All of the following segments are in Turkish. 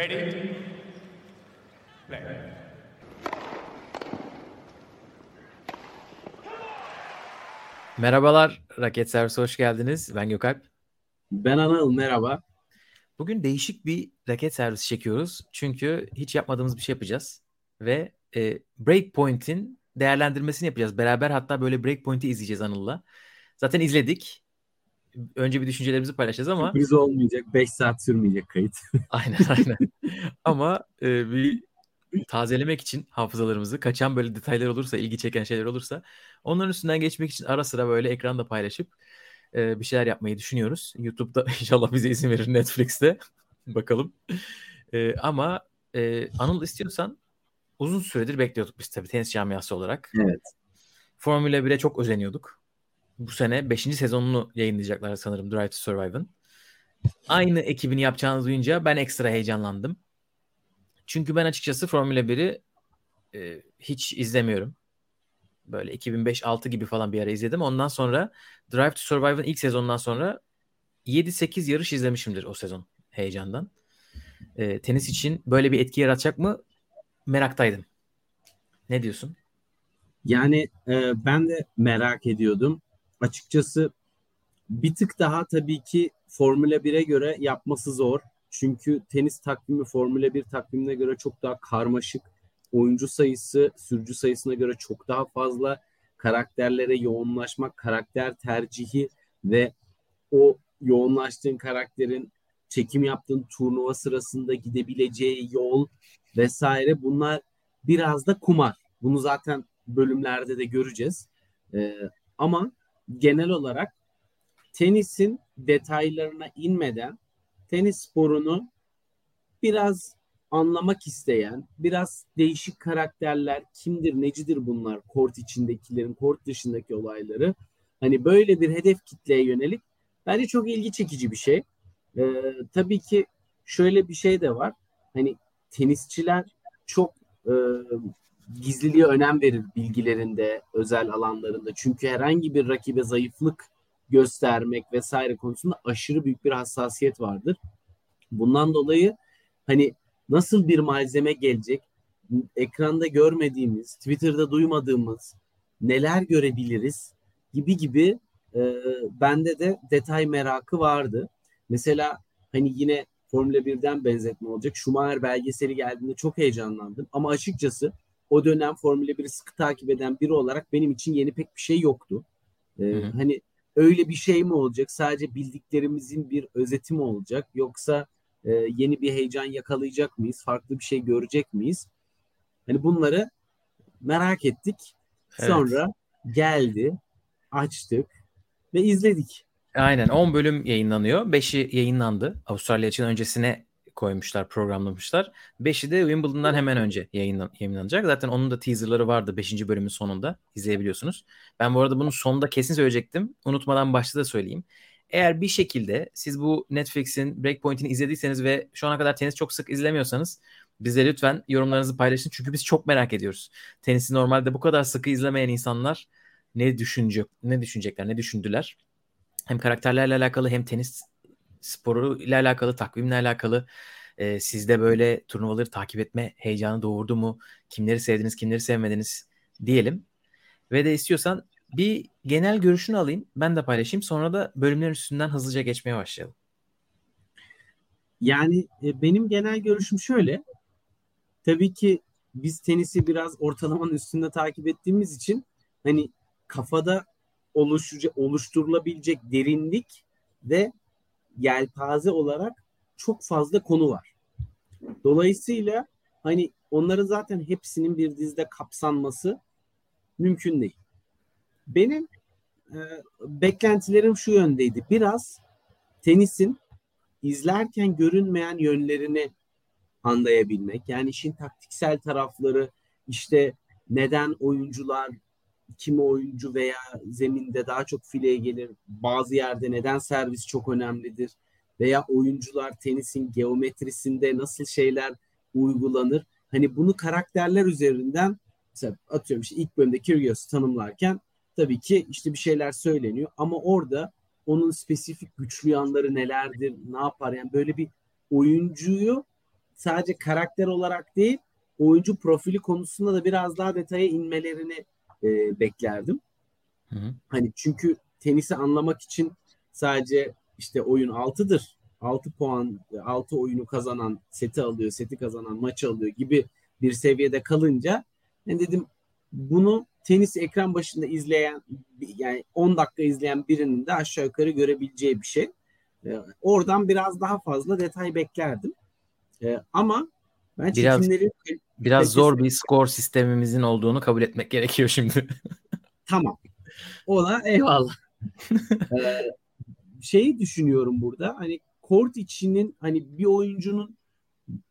Ready? Play. Merhabalar, Raket Servisi hoş geldiniz. Ben Gökalp. Ben Anıl, merhaba. Bugün değişik bir raket servisi çekiyoruz. Çünkü hiç yapmadığımız bir şey yapacağız. Ve e, Breakpoint'in değerlendirmesini yapacağız. Beraber hatta böyle Breakpoint'i izleyeceğiz Anıl'la. Zaten izledik. Önce bir düşüncelerimizi paylaşacağız ama... Sürpriz olmayacak, 5 saat sürmeyecek kayıt. aynen aynen. ama e, bir tazelemek için hafızalarımızı kaçan böyle detaylar olursa, ilgi çeken şeyler olursa onların üstünden geçmek için ara sıra böyle ekranda paylaşıp e, bir şeyler yapmayı düşünüyoruz. YouTube'da inşallah bize izin verir Netflix'te. Bakalım. E, ama e, Anıl istiyorsan uzun süredir bekliyorduk biz tabii tenis camiası olarak. Evet. Formula 1'e çok özeniyorduk. Bu sene 5. sezonunu yayınlayacaklar sanırım Drive to Survive'ın. Aynı ekibini yapacağını duyunca ben ekstra heyecanlandım. Çünkü ben açıkçası Formula 1'i e, hiç izlemiyorum. Böyle 2005-6 gibi falan bir ara izledim. Ondan sonra Drive to Survive'ın ilk sezonundan sonra 7-8 yarış izlemişimdir o sezon heyecandan. E, tenis için böyle bir etki yaratacak mı meraktaydım. Ne diyorsun? Yani e, ben de merak ediyordum. Açıkçası bir tık daha tabii ki Formula 1'e göre yapması zor. Çünkü tenis takvimi Formula 1 takvimine göre çok daha karmaşık. Oyuncu sayısı sürücü sayısına göre çok daha fazla. Karakterlere yoğunlaşmak, karakter tercihi ve o yoğunlaştığın karakterin çekim yaptığın turnuva sırasında gidebileceği yol vesaire bunlar biraz da kumar. Bunu zaten bölümlerde de göreceğiz. Ee, ama genel olarak tenisin detaylarına inmeden tenis sporunu biraz anlamak isteyen, biraz değişik karakterler, kimdir, necidir bunlar, kort içindekilerin, kort dışındaki olayları. Hani böyle bir hedef kitleye yönelik bence çok ilgi çekici bir şey. Ee, tabii ki şöyle bir şey de var. Hani tenisçiler çok e, gizliliğe önem verir bilgilerinde, özel alanlarında. Çünkü herhangi bir rakibe zayıflık göstermek vesaire konusunda aşırı büyük bir hassasiyet vardır. Bundan dolayı hani nasıl bir malzeme gelecek, ekranda görmediğimiz, Twitter'da duymadığımız neler görebiliriz gibi gibi e, bende de detay merakı vardı. Mesela hani yine Formula 1'den benzetme olacak. Schumacher belgeseli geldiğinde çok heyecanlandım. Ama açıkçası o dönem Formula 1'i sıkı takip eden biri olarak benim için yeni pek bir şey yoktu. Ee, hı hı. Hani öyle bir şey mi olacak? Sadece bildiklerimizin bir özeti mi olacak? Yoksa e, yeni bir heyecan yakalayacak mıyız? Farklı bir şey görecek miyiz? Hani bunları merak ettik. Evet. Sonra geldi, açtık ve izledik. Aynen 10 bölüm yayınlanıyor. 5'i yayınlandı. Avustralya için öncesine koymuşlar, programlamışlar. 5'i de Wimbledon'dan hemen önce yayınlan yayınlanacak. Zaten onun da teaserları vardı 5. bölümün sonunda. izleyebiliyorsunuz. Ben bu arada bunun sonunda kesin söyleyecektim. Unutmadan başta da söyleyeyim. Eğer bir şekilde siz bu Netflix'in Breakpoint'ini izlediyseniz ve şu ana kadar tenis çok sık izlemiyorsanız bize lütfen yorumlarınızı paylaşın. Çünkü biz çok merak ediyoruz. Tenisi normalde bu kadar sıkı izlemeyen insanlar ne düşünecek, ne düşünecekler, ne düşündüler? Hem karakterlerle alakalı hem tenis sporu ile alakalı, takvimle alakalı e, sizde böyle turnuvaları takip etme heyecanı doğurdu mu? Kimleri sevdiniz, kimleri sevmediniz diyelim. Ve de istiyorsan bir genel görüşünü alayım. Ben de paylaşayım. Sonra da bölümlerin üstünden hızlıca geçmeye başlayalım. Yani e, benim genel görüşüm şöyle. Tabii ki biz tenisi biraz ortalamanın üstünde takip ettiğimiz için hani kafada oluşturulabilecek derinlik ve yelpaze olarak çok fazla konu var. Dolayısıyla hani onların zaten hepsinin bir dizide kapsanması mümkün değil. Benim e, beklentilerim şu yöndeydi. Biraz tenisin izlerken görünmeyen yönlerini anlayabilmek. Yani işin taktiksel tarafları işte neden oyuncular kimi oyuncu veya zeminde daha çok fileye gelir. Bazı yerde neden servis çok önemlidir. Veya oyuncular tenisin geometrisinde nasıl şeyler uygulanır. Hani bunu karakterler üzerinden mesela atıyorum işte ilk bölümde Kyrgios'u tanımlarken tabii ki işte bir şeyler söyleniyor ama orada onun spesifik güçlü yanları nelerdir, ne yapar yani böyle bir oyuncuyu sadece karakter olarak değil oyuncu profili konusunda da biraz daha detaya inmelerini e, beklerdim. Hı hı. Hani çünkü tenisi anlamak için sadece işte oyun 6'dır. 6 puan, 6 oyunu kazanan seti alıyor, seti kazanan maçı alıyor gibi bir seviyede kalınca ben dedim bunu tenis ekran başında izleyen yani 10 dakika izleyen birinin de aşağı yukarı görebileceği bir şey. Ee, oradan biraz daha fazla detay beklerdim. Ee, ama ben Biraz- çekimleri Biraz Peki- zor bir skor sistemimizin olduğunu kabul etmek gerekiyor şimdi. Tamam. Ona eyvallah. ee, şeyi düşünüyorum burada. Hani kort içinin hani bir oyuncunun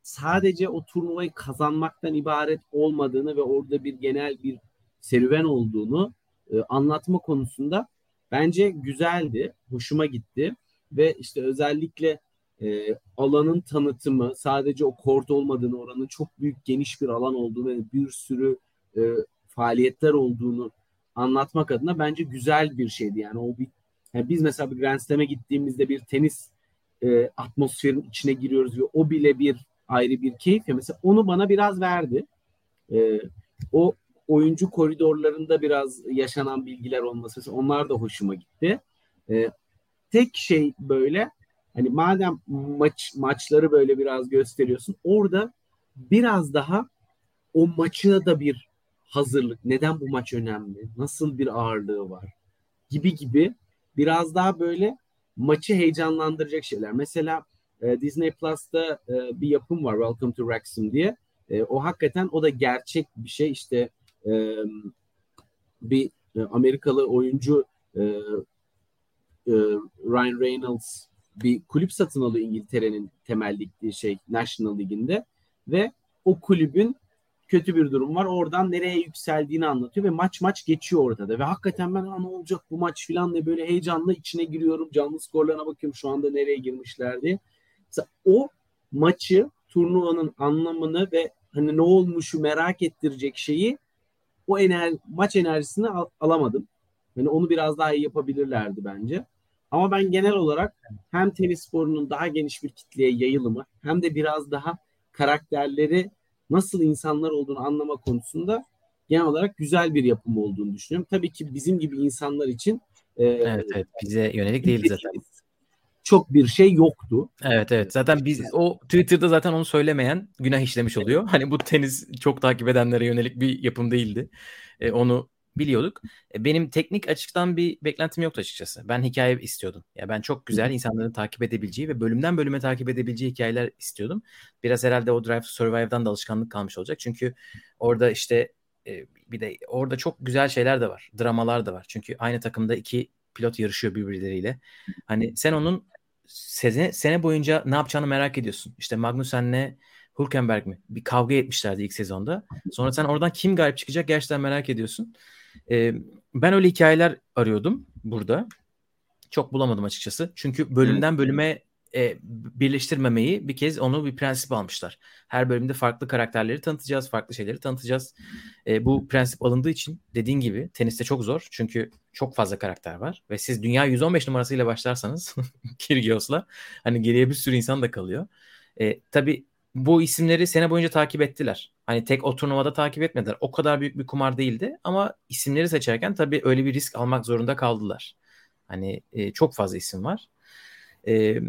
sadece o turnuvayı kazanmaktan ibaret olmadığını ve orada bir genel bir serüven olduğunu e, anlatma konusunda bence güzeldi. Hoşuma gitti. Ve işte özellikle e, alanın tanıtımı sadece o kort olmadığını, oranın çok büyük geniş bir alan olduğunu ve bir sürü e, faaliyetler olduğunu anlatmak adına bence güzel bir şeydi. Yani o bir yani biz mesela bir Grand Slam'e gittiğimizde bir tenis e, atmosferin içine giriyoruz ve o bile bir ayrı bir keyif ya mesela onu bana biraz verdi. E, o oyuncu koridorlarında biraz yaşanan bilgiler olması onlar da hoşuma gitti. E, tek şey böyle hani madem maç maçları böyle biraz gösteriyorsun orada biraz daha o maçına da bir hazırlık. Neden bu maç önemli? Nasıl bir ağırlığı var? Gibi gibi biraz daha böyle maçı heyecanlandıracak şeyler. Mesela e, Disney Plus'ta e, bir yapım var Welcome to Wrexham diye. E, o hakikaten o da gerçek bir şey. İşte e, bir e, Amerikalı oyuncu e, e, Ryan Reynolds bir kulüp satın alıyor İngiltere'nin temel şey National Ligi'nde ve o kulübün kötü bir durum var. Oradan nereye yükseldiğini anlatıyor ve maç maç geçiyor ortada. Ve hakikaten ben "Aa, ne olacak bu maç falan diye böyle heyecanla içine giriyorum. Canlı skorlarına bakıyorum şu anda nereye girmişler diye. Mesela o maçı, turnuvanın anlamını ve hani ne olmuşu merak ettirecek şeyi o ener maç enerjisini al- alamadım. Yani onu biraz daha iyi yapabilirlerdi bence. Ama ben genel olarak hem tenis sporunun daha geniş bir kitleye yayılımı hem de biraz daha karakterleri nasıl insanlar olduğunu anlama konusunda genel olarak güzel bir yapım olduğunu düşünüyorum. Tabii ki bizim gibi insanlar için e, evet evet bize yönelik değil zaten. çok bir şey yoktu. Evet evet zaten biz o Twitter'da zaten onu söylemeyen günah işlemiş oluyor. Hani bu tenis çok takip edenlere yönelik bir yapım değildi. E, onu biliyorduk. E, benim teknik açıktan bir beklentim yoktu açıkçası. Ben hikaye istiyordum. Ya ben çok güzel insanların takip edebileceği ve bölümden bölüme takip edebileceği hikayeler istiyordum. Biraz herhalde o Drive to Survive'dan da alışkanlık kalmış olacak. Çünkü orada işte e, bir de orada çok güzel şeyler de var. Dramalar da var. Çünkü aynı takımda iki pilot yarışıyor birbirleriyle. Hani sen onun sene, sene boyunca ne yapacağını merak ediyorsun. İşte Magnusen'le Hülkenberg mi? Bir kavga etmişlerdi ilk sezonda. Sonra sen oradan kim galip çıkacak gerçekten merak ediyorsun. Ee, ben öyle hikayeler arıyordum burada. Çok bulamadım açıkçası. Çünkü bölümden bölüme e, birleştirmemeyi bir kez onu bir prensip almışlar. Her bölümde farklı karakterleri tanıtacağız, farklı şeyleri tanıtacağız. E, bu prensip alındığı için dediğin gibi teniste çok zor. Çünkü çok fazla karakter var ve siz dünya 115 numarasıyla başlarsanız Kyrgios'la hani geriye bir sürü insan da kalıyor. E, tabii bu isimleri sene boyunca takip ettiler. Hani tek o turnuvada takip etmediler. O kadar büyük bir kumar değildi ama isimleri seçerken tabii öyle bir risk almak zorunda kaldılar. Hani e, çok fazla isim var. E,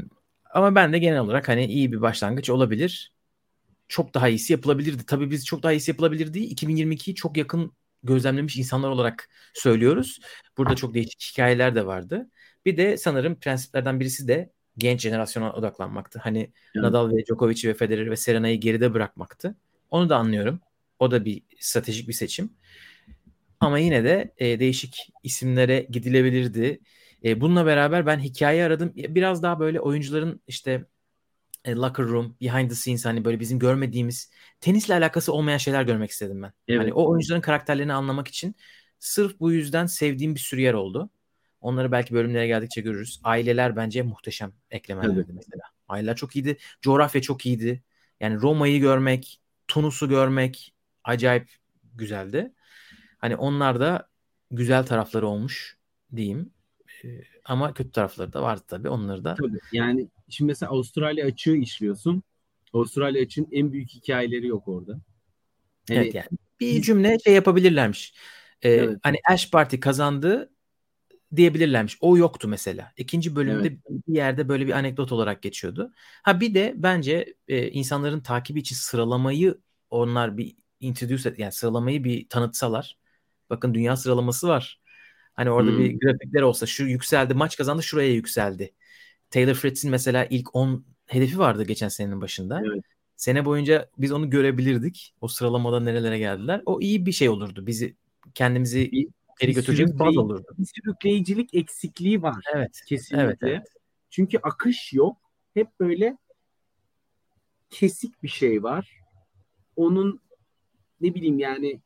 ama ben de genel olarak hani iyi bir başlangıç olabilir. Çok daha iyisi yapılabilirdi. Tabii biz çok daha iyisi yapılabilir değil. 2022'yi çok yakın gözlemlemiş insanlar olarak söylüyoruz. Burada çok değişik hikayeler de vardı. Bir de sanırım prensiplerden birisi de genç jenerasyona odaklanmaktı. Hani Evet. Nadal ve Djokovic ve Federer ve Serena'yı geride bırakmaktı. Onu da anlıyorum. O da bir stratejik bir seçim. Ama yine de e, değişik isimlere gidilebilirdi. E, bununla beraber ben hikaye aradım. Biraz daha böyle oyuncuların işte e, locker room, behind the scenes hani böyle bizim görmediğimiz tenisle alakası olmayan şeyler görmek istedim ben. Evet. Hani o oyuncuların karakterlerini anlamak için sırf bu yüzden sevdiğim bir sürü yer oldu. Onları belki bölümlere geldikçe görürüz. Aileler bence muhteşem eklemelerdi Evet. mesela. Aileler çok iyiydi. Coğrafya çok iyiydi. Yani Roma'yı görmek, Tunus'u görmek acayip güzeldi. Hani onlar da güzel tarafları olmuş diyeyim. Ee, ama kötü tarafları da vardı tabii. Onları da Tabii. Yani şimdi mesela Avustralya açığı işliyorsun. Avustralya için en büyük hikayeleri yok orada. Hani, evet yani bir cümle şey yapabilirlermiş. Ee, evet. Hani Ash Party kazandı diyebilirlermiş. O yoktu mesela. İkinci bölümde evet. bir yerde böyle bir anekdot olarak geçiyordu. Ha bir de bence e, insanların takibi için sıralamayı onlar bir introduce et, yani sıralamayı bir tanıtsalar. Bakın dünya sıralaması var. Hani orada hmm. bir grafikler olsa şu yükseldi, maç kazandı, şuraya yükseldi. Taylor Fritz'in mesela ilk 10 hedefi vardı geçen senenin başında. Evet. Sene boyunca biz onu görebilirdik. O sıralamada nerelere geldiler. O iyi bir şey olurdu. Bizi kendimizi geri götüreceğimiz baz olurdu. Bir sürükleyicilik eksikliği var. Evet. Kesinlikle. Evet, evet. Çünkü akış yok. Hep böyle kesik bir şey var. Onun ne bileyim yani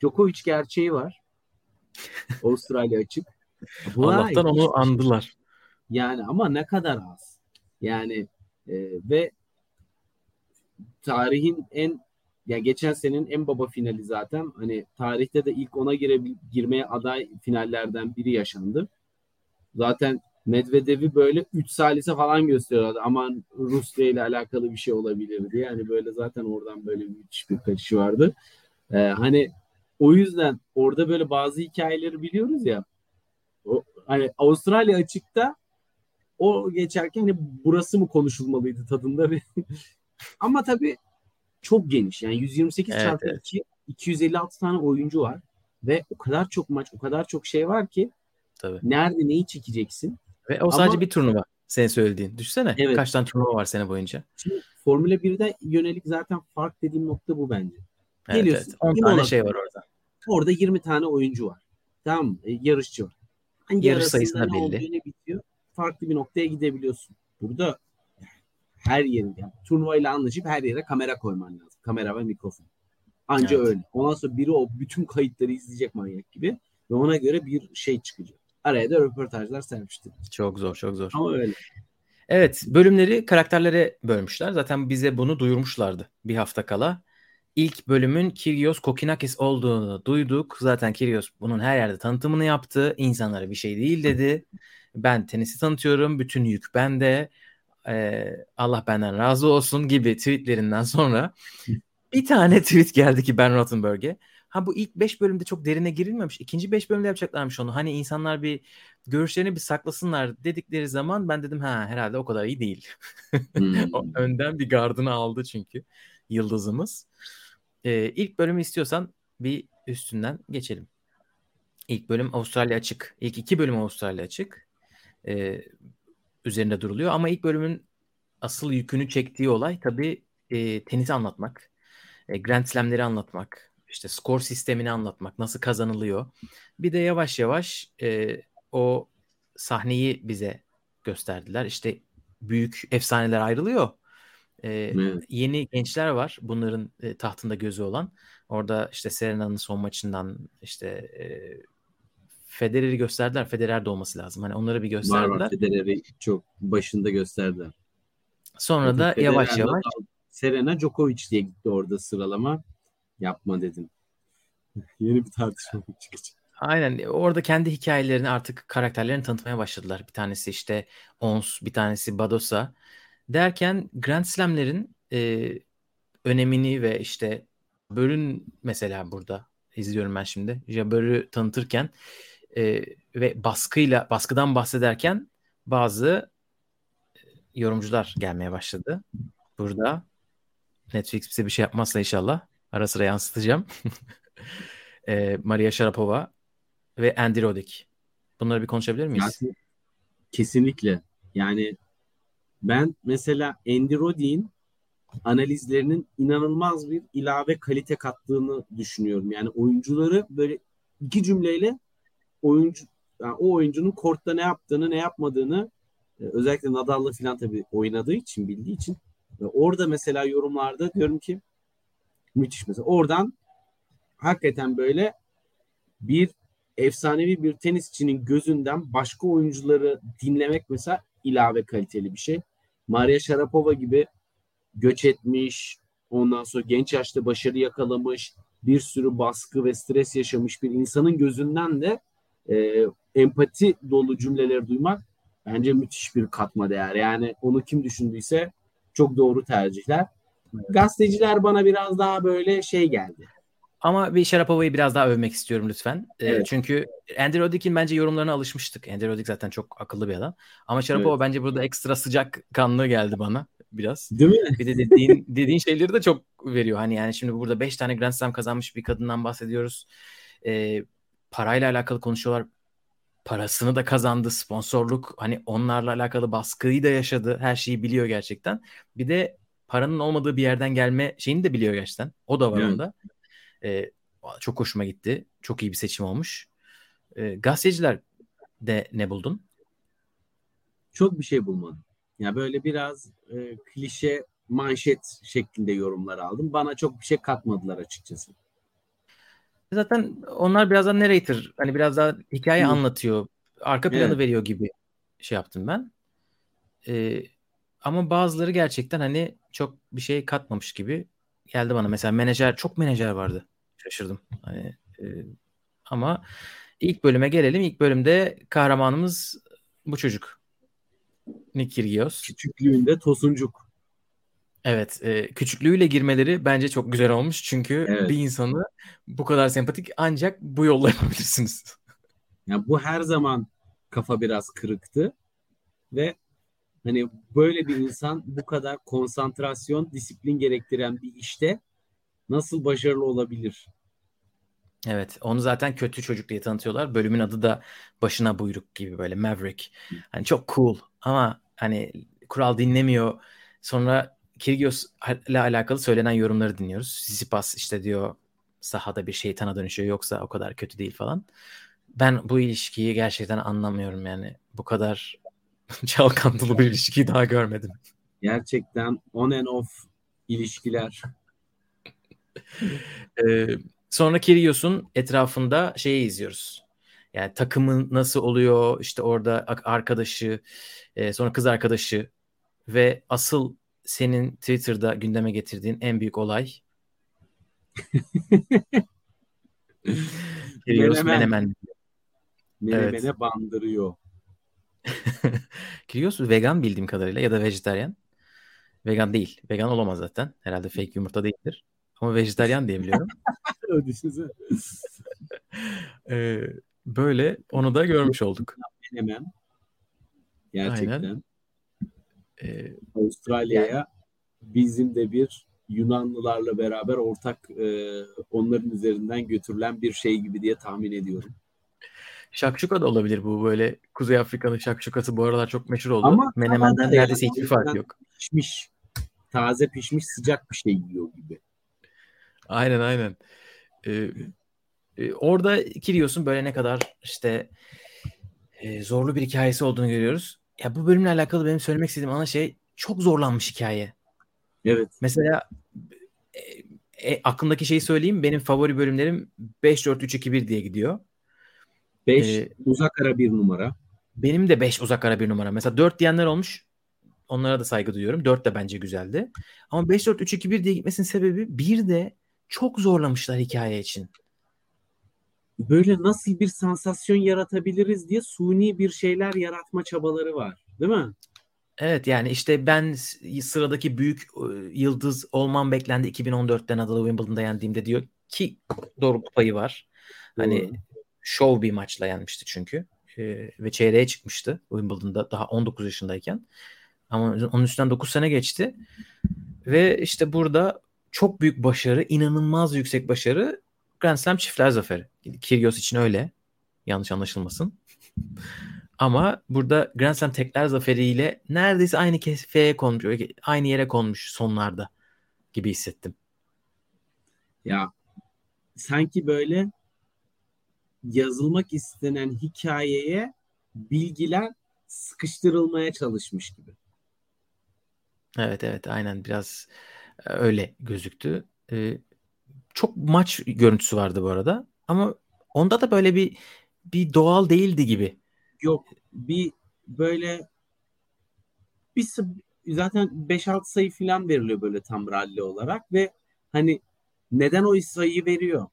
Djokovic gerçeği var. Avustralya açık. Allah'tan onu şey. andılar. Yani ama ne kadar az. Yani e, ve tarihin en ya geçen senenin en baba finali zaten. Hani tarihte de ilk ona gire, girmeye aday finallerden biri yaşandı. Zaten Medvedev'i böyle 3 salise falan gösteriyorlardı. Aman Rusya ile alakalı bir şey olabilir diye. Yani böyle zaten oradan böyle müthiş bir kaçışı vardı. Ee, hani o yüzden orada böyle bazı hikayeleri biliyoruz ya. O, hani Avustralya açıkta o geçerken hani burası mı konuşulmalıydı tadında bir ama tabii çok geniş. Yani 128 evet, çarpı evet. 2 256 tane oyuncu var ve o kadar çok maç, o kadar çok şey var ki Tabii. nerede neyi çekeceksin? Ve o sadece Ama, bir turnuva senin söylediğin. Düşsene evet. kaç tane turnuva var sene boyunca. Şimdi Formula 1'de yönelik zaten fark dediğim nokta bu bence. Evet, Geliyorsun. Evet. 10 tane şey var orada. Orada 20 tane oyuncu var. Tamam mı? E, yarışçı var. Hangi Yarış sayısı da belli. bitiyor. Farklı bir noktaya gidebiliyorsun. Burada her yerin yani turnuvayla anlaşıp her yere kamera koyman lazım. Kamera ve mikrofon. Anca evet. öyle. Ondan sonra biri o bütün kayıtları izleyecek manyak gibi ve ona göre bir şey çıkacak. Araya da röportajlar serpiştir. Çok zor, çok zor. Ama öyle. Evet, bölümleri karakterlere bölmüşler. Zaten bize bunu duyurmuşlardı bir hafta kala. İlk bölümün Kyrgios Kokinakis olduğunu duyduk. Zaten Kyrgios bunun her yerde tanıtımını yaptı. İnsanlara bir şey değil dedi. Ben tenisi tanıtıyorum. Bütün yük bende e, Allah benden razı olsun gibi tweetlerinden sonra bir tane tweet geldi ki Ben Rottenberg'e. Ha bu ilk 5 bölümde çok derine girilmemiş. İkinci 5 bölümde yapacaklarmış onu. Hani insanlar bir görüşlerini bir saklasınlar dedikleri zaman ben dedim ha herhalde o kadar iyi değil. Hmm. o önden bir gardını aldı çünkü yıldızımız. Ee, ilk bölümü istiyorsan bir üstünden geçelim. İlk bölüm Avustralya açık. İlk iki bölüm Avustralya açık. Ee, üzerinde duruluyor. Ama ilk bölümün asıl yükünü çektiği olay tabii e, tenisi anlatmak. E, Grand Slam'leri anlatmak. işte skor sistemini anlatmak. Nasıl kazanılıyor. Bir de yavaş yavaş e, o sahneyi bize gösterdiler. İşte büyük efsaneler ayrılıyor. E. Yeni gençler var. Bunların e, tahtında gözü olan. Orada işte Serena'nın son maçından işte e, Federer'i gösterdiler. Federer de olması lazım. Hani onları bir gösterdiler. Var var Federer'i çok başında gösterdiler. Sonra da Federer yavaş yavaş Serena Djokovic diye gitti orada sıralama. Yapma dedim. Yeni bir tartışma çıkacak. Aynen orada kendi hikayelerini artık karakterlerini tanıtmaya başladılar. Bir tanesi işte Ons, bir tanesi Badosa. Derken Grand Slam'lerin e, önemini ve işte Bölün mesela burada izliyorum ben şimdi. Jabber'ı tanıtırken e, ve baskıyla baskıdan bahsederken bazı e, yorumcular gelmeye başladı. Burada Netflix bize bir şey yapmazsa inşallah ara sıra yansıtacağım. e, Maria Sharapova ve Andy Roddick. Bunları bir konuşabilir miyiz? Yani, kesinlikle. Yani ben mesela Andy Roddick'in analizlerinin inanılmaz bir ilave kalite kattığını düşünüyorum. Yani oyuncuları böyle iki cümleyle oyuncu yani o oyuncunun kortta ne yaptığını ne yapmadığını e, özellikle Nadal'la falan tabii oynadığı için bildiği için orada mesela yorumlarda diyorum ki müthiş mesela oradan hakikaten böyle bir efsanevi bir tenisçinin gözünden başka oyuncuları dinlemek mesela ilave kaliteli bir şey. Maria Sharapova gibi göç etmiş, ondan sonra genç yaşta başarı yakalamış, bir sürü baskı ve stres yaşamış bir insanın gözünden de e, empati dolu cümleleri duymak bence müthiş bir katma değer. Yani onu kim düşündüyse çok doğru tercihler. Gazeteciler bana biraz daha böyle şey geldi. Ama bir Sharapova'yı biraz daha övmek istiyorum lütfen. Ee, Evet. çünkü Andy Roddick'in bence yorumlarına alışmıştık. Andy Roddick zaten çok akıllı bir adam. Ama Sharapova Evet. bence burada ekstra sıcak kanlı geldi bana biraz. Değil mi? Bir de dediğin, dediğin şeyleri de çok veriyor. Hani yani şimdi burada 5 tane Grand Slam kazanmış bir kadından bahsediyoruz. Ee, parayla alakalı konuşuyorlar. Parasını da kazandı, sponsorluk hani onlarla alakalı baskıyı da yaşadı. Her şeyi biliyor gerçekten. Bir de paranın olmadığı bir yerden gelme şeyini de biliyor gerçekten. O da var Evet. onda. Ee, çok hoşuma gitti. Çok iyi bir seçim olmuş. Ee, gazeteciler de ne buldun? Çok bir şey bulmadım. Ya böyle biraz e, klişe manşet şeklinde yorumlar aldım. Bana çok bir şey katmadılar açıkçası. Zaten onlar biraz daha narrator. Hani biraz daha hikaye Hı. anlatıyor. Arka planı Evet. veriyor gibi şey yaptım ben. Ee, ama bazıları gerçekten hani çok bir şey katmamış gibi geldi bana. Mesela menajer çok menajer vardı. Şaşırdım. Hani e, ama ilk bölüme gelelim. İlk bölümde kahramanımız bu çocuk. Nick Kyrgios. Küçüklüğünde tosuncuk. Evet, e, küçüklüğüyle girmeleri bence çok güzel olmuş. Çünkü Evet. bir insanı bu kadar sempatik ancak bu yolla yapabilirsiniz. Ya bu her zaman kafa biraz kırıktı ve hani böyle bir insan bu kadar konsantrasyon, disiplin gerektiren bir işte nasıl başarılı olabilir? Evet, onu zaten kötü çocuk diye tanıtıyorlar. Bölümün adı da başına buyruk gibi böyle Maverick. Hani çok cool ama hani kural dinlemiyor. Sonra Kyrgios ile alakalı söylenen yorumları dinliyoruz. Tsitsipas işte diyor sahada bir şeytana dönüşüyor yoksa o kadar kötü değil falan. Ben bu ilişkiyi gerçekten anlamıyorum yani. Bu kadar çalkantılı bir ilişkiyi daha görmedim. Gerçekten on and off ilişkiler. Ee, sonra Kyrgios'un etrafında şeyi izliyoruz. Yani takımın nasıl oluyor işte orada arkadaşı e, sonra kız arkadaşı ve asıl senin Twitter'da gündeme getirdiğin en büyük olay Kyrgios Menemen. menemen. Menemene Evet. bandırıyor. Kyrgios vegan bildiğim kadarıyla ya da vejetaryen. Vegan değil. Vegan olamaz zaten. Herhalde fake yumurta değildir. Ama vejetaryen diye biliyorum. Ee, böyle onu da görmüş olduk. Menemen. Gerçekten. Aynen. Ee, Avustralya'ya bizim de bir Yunanlılarla beraber ortak e, onların üzerinden götürülen bir şey gibi diye tahmin ediyorum. Şakşuka da olabilir bu böyle Kuzey Afrika'nın şakşukası bu aralar çok meşhur oldu. Ama Menemen'den neredeyse hiçbir yüzden- yok. Pişmiş, taze pişmiş sıcak bir şey yiyor gibi. Aynen aynen. Ee, e, orada Kyrgios'un böyle ne kadar işte e, zorlu bir hikayesi olduğunu görüyoruz. Ya bu bölümle alakalı benim söylemek istediğim ana şey çok zorlanmış hikaye. Evet. Mesela e, e, aklımdaki şeyi söyleyeyim. Benim favori bölümlerim 5-4-3-2-1 diye gidiyor. 5 Ee, uzak ara bir numara. Benim de 5 uzak ara bir numara. Mesela 4 diyenler olmuş. Onlara da saygı duyuyorum. 4 de bence güzeldi. Ama 5-4-3-2-1 diye gitmesinin sebebi bir de çok zorlamışlar hikaye için. Böyle nasıl bir sansasyon yaratabiliriz diye suni bir şeyler yaratma çabaları var. Değil mi? Evet yani işte ben sıradaki büyük e, yıldız olmam beklendi 2014'te Nadal'ı Wimbledon'da yendiğimde diyor ki doğruluk payı var. Hani Doğru. şov bir maçla yenmişti çünkü. Ee, ve çeyreğe çıkmıştı Wimbledon'da daha 19 yaşındayken. Ama onun üstünden 9 sene geçti. Ve işte burada çok büyük başarı, inanılmaz yüksek başarı Grand Slam çiftler zaferi. Kyrgios için öyle. Yanlış anlaşılmasın. Ama burada Grand Slam tekler zaferiyle neredeyse aynı kefeye konmuş, aynı yere konmuş sonlarda gibi hissettim. Ya sanki böyle yazılmak istenen hikayeye bilgiler sıkıştırılmaya çalışmış gibi. Evet evet aynen biraz e, öyle gözüktü. Ee, çok maç görüntüsü vardı bu arada ama onda da böyle bir bir doğal değildi gibi. Yok bir böyle bir zaten 5-6 sayı falan veriliyor böyle tam rally olarak ve hani neden o sayıyı veriyor?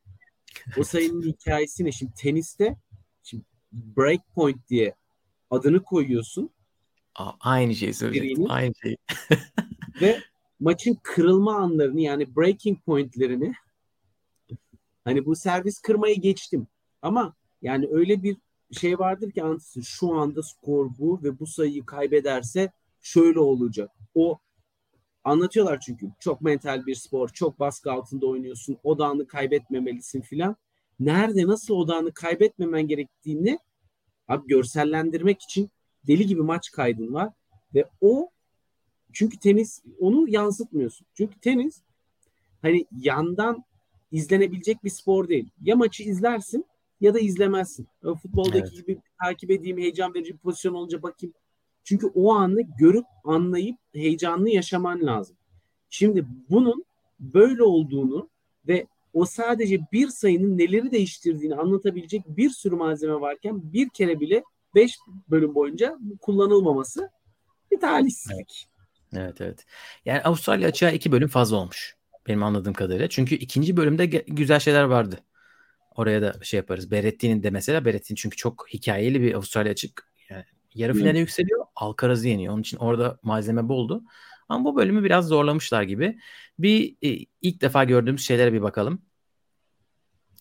O sayının hikayesi ne? Şimdi teniste şimdi break point diye adını koyuyorsun. A- aynı şeyi söyleyecektim. Aynı şey. Ve maçın kırılma anlarını yani breaking pointlerini hani bu servis kırmayı geçtim. Ama yani öyle bir şey vardır ki antısı şu anda skor bu ve bu sayıyı kaybederse şöyle olacak. O anlatıyorlar çünkü çok mental bir spor, çok baskı altında oynuyorsun, odağını kaybetmemelisin filan. Nerede nasıl odağını kaybetmemen gerektiğini abi görsellendirmek için deli gibi maç kaydın var ve o çünkü tenis onu yansıtmıyorsun. Çünkü tenis hani yandan izlenebilecek bir spor değil. Ya maçı izlersin ya da izlemezsin. Futboldaki evet. gibi takip edeyim heyecan verici bir pozisyon olunca bakayım. Çünkü o anı görüp anlayıp heyecanlı yaşaman lazım. Şimdi bunun böyle olduğunu ve o sadece bir sayının neleri değiştirdiğini anlatabilecek bir sürü malzeme varken bir kere bile 5 bölüm boyunca kullanılmaması bir talihsizlik. Evet. evet evet. Yani Avustralya açığa iki bölüm fazla olmuş. Benim anladığım kadarıyla. Çünkü ikinci bölümde güzel şeyler vardı. Oraya da şey yaparız. Berretti'nin de mesela Berrettin çünkü çok hikayeli bir Avustralya açık. Yani yarı finale hmm. yükseliyor. Alcaraz'ı yeniyor. Onun için orada malzeme boldu. Ama bu bölümü biraz zorlamışlar gibi. Bir e, ilk defa gördüğümüz şeylere bir bakalım.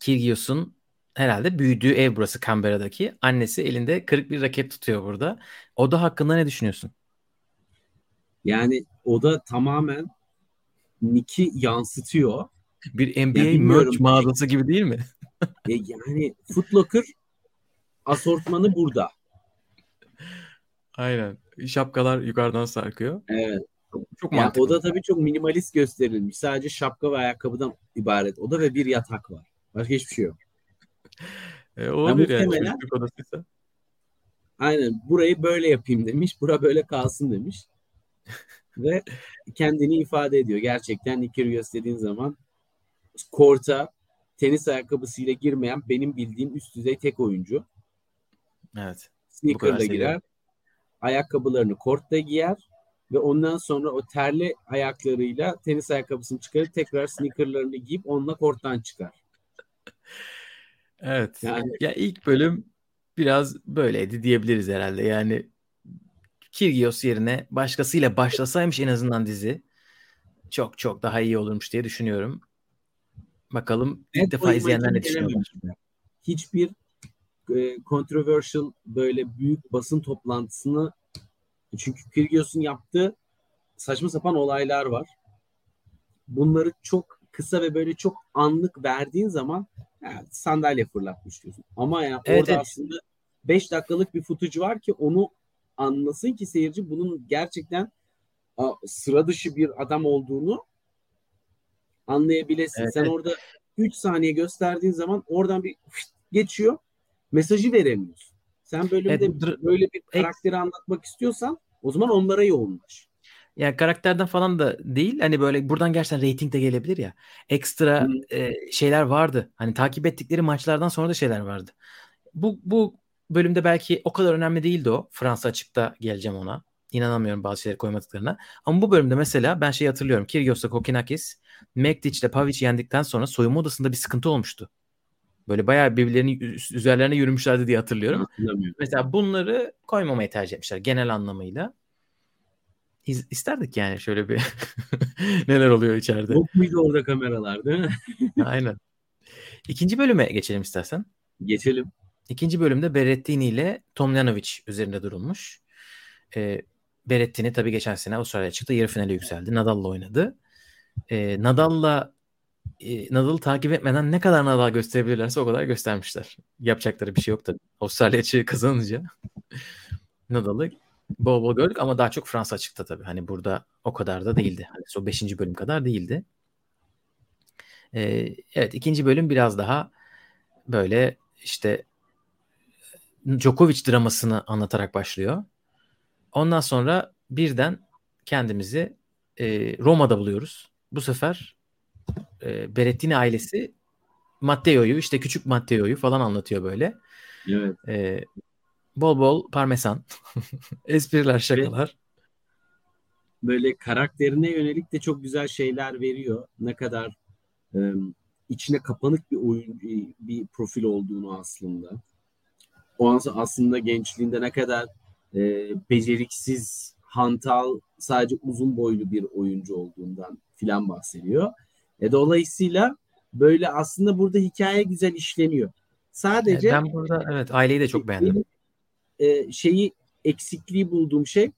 Kyrgios'un herhalde büyüdüğü ev burası Canberra'daki. Annesi elinde kırık bir raket tutuyor burada. O da hakkında ne düşünüyorsun? Yani o da tamamen Nick'i yansıtıyor. Bir NBA yani merch mağazası gibi değil mi? E, yani Footlocker asortmanı burada. Aynen. Şapkalar yukarıdan sarkıyor. Evet. Çok yani mantıklı. O da tabii çok minimalist gösterilmiş. Sadece şapka ve ayakkabıdan ibaret. O da ve bir yatak var. Başka hiçbir şey yok. E, olabilir yani, çocukluk odasıysa. Aynen. Burayı böyle yapayım demiş. Bura böyle kalsın demiş. Ve kendini ifade ediyor. Gerçekten Nikir'i gösterdiğin zaman korta tenis ayakkabısıyla girmeyen benim bildiğim üst düzey tek oyuncu. Evet. Sneaker'la girer. Ayakkabılarını kortta giyer ve ondan sonra o terli ayaklarıyla tenis ayakkabısını çıkarıp tekrar sneakerlarını giyip onunla korttan çıkar. Evet. Yani... Ya ilk bölüm biraz böyleydi diyebiliriz herhalde. Yani Kyrgios yerine başkasıyla başlasaymış en azından dizi çok çok daha iyi olurmuş diye düşünüyorum. Bakalım ilk defa izleyenler ne düşünüyorlar. Hiçbir e, controversial böyle büyük basın toplantısını çünkü Kyrgios'un yaptığı saçma sapan olaylar var. Bunları çok kısa ve böyle çok anlık verdiğin zaman yani sandalye fırlatmış diyorsun. Ama yani evet, orada evet. aslında 5 dakikalık bir footage var ki onu anlasın ki seyirci bunun gerçekten sıra dışı bir adam olduğunu anlayabilesin. Evet, Sen orada 3 saniye gösterdiğin zaman oradan bir geçiyor. Mesajı veremiyorsun. Sen bölümde evet, böyle bir karakteri anlatmak istiyorsan o zaman onlara yoğunlaş. Yani karakterden falan da değil. Hani böyle buradan gerçekten rating de gelebilir ya. Ekstra e, şeyler vardı. Hani takip ettikleri maçlardan sonra da şeyler vardı. Bu bu bölümde belki o kadar önemli değildi o. Fransa açıkta geleceğim ona. İnanamıyorum bazı şeyleri koymadıklarına. Ama bu bölümde mesela ben şeyi hatırlıyorum. Kyrgios'la Kokinakis Mektic ile Pavic yendikten sonra soyunma odasında bir sıkıntı olmuştu. Böyle bayağı birbirlerinin üzerlerine yürümüşlerdi diye hatırlıyorum. Mesela bunları koymamayı tercih etmişler genel anlamıyla. İz, isterdik yani şöyle bir neler oluyor içeride. Yok muydu orada kameralar değil mi? Aynen. İkinci bölüme geçelim istersen. Geçelim. İkinci bölümde Berrettini ile Tomljanovic üzerinde durulmuş. Ee, Berrettini tabii geçen sene Avustralya çıktı. Yarı finale yükseldi. Nadal'la oynadı. Ee, Nadal'la e, Nadal'ı takip etmeden ne kadar Nadal gösterebilirlerse o kadar göstermişler. Yapacakları bir şey yok tabii. Avustralya kazanınca Nadal'ı bol bol gördük ama daha çok Fransa açıkta tabii. Hani burada o kadar da değildi. Hani o 5. bölüm kadar değildi. Ee, evet ikinci bölüm biraz daha böyle işte Djokovic dramasını anlatarak başlıyor. Ondan sonra birden kendimizi e, Roma'da buluyoruz. Bu sefer e, Berettini ailesi Matteo'yu işte küçük Matteo'yu falan anlatıyor böyle. Evet. E, bol bol parmesan, espriler, şakalar. Böyle karakterine yönelik de çok güzel şeyler veriyor. Ne kadar e, içine kapanık bir oyun bir profil olduğunu aslında. O aslında gençliğinde ne kadar e, beceriksiz hantal sadece uzun boylu bir oyuncu olduğundan filan bahsediyor. E, dolayısıyla böyle aslında burada hikaye güzel işleniyor. Sadece ben burada evet aileyi de çok beğendim. E, şeyi eksikliği bulduğum şey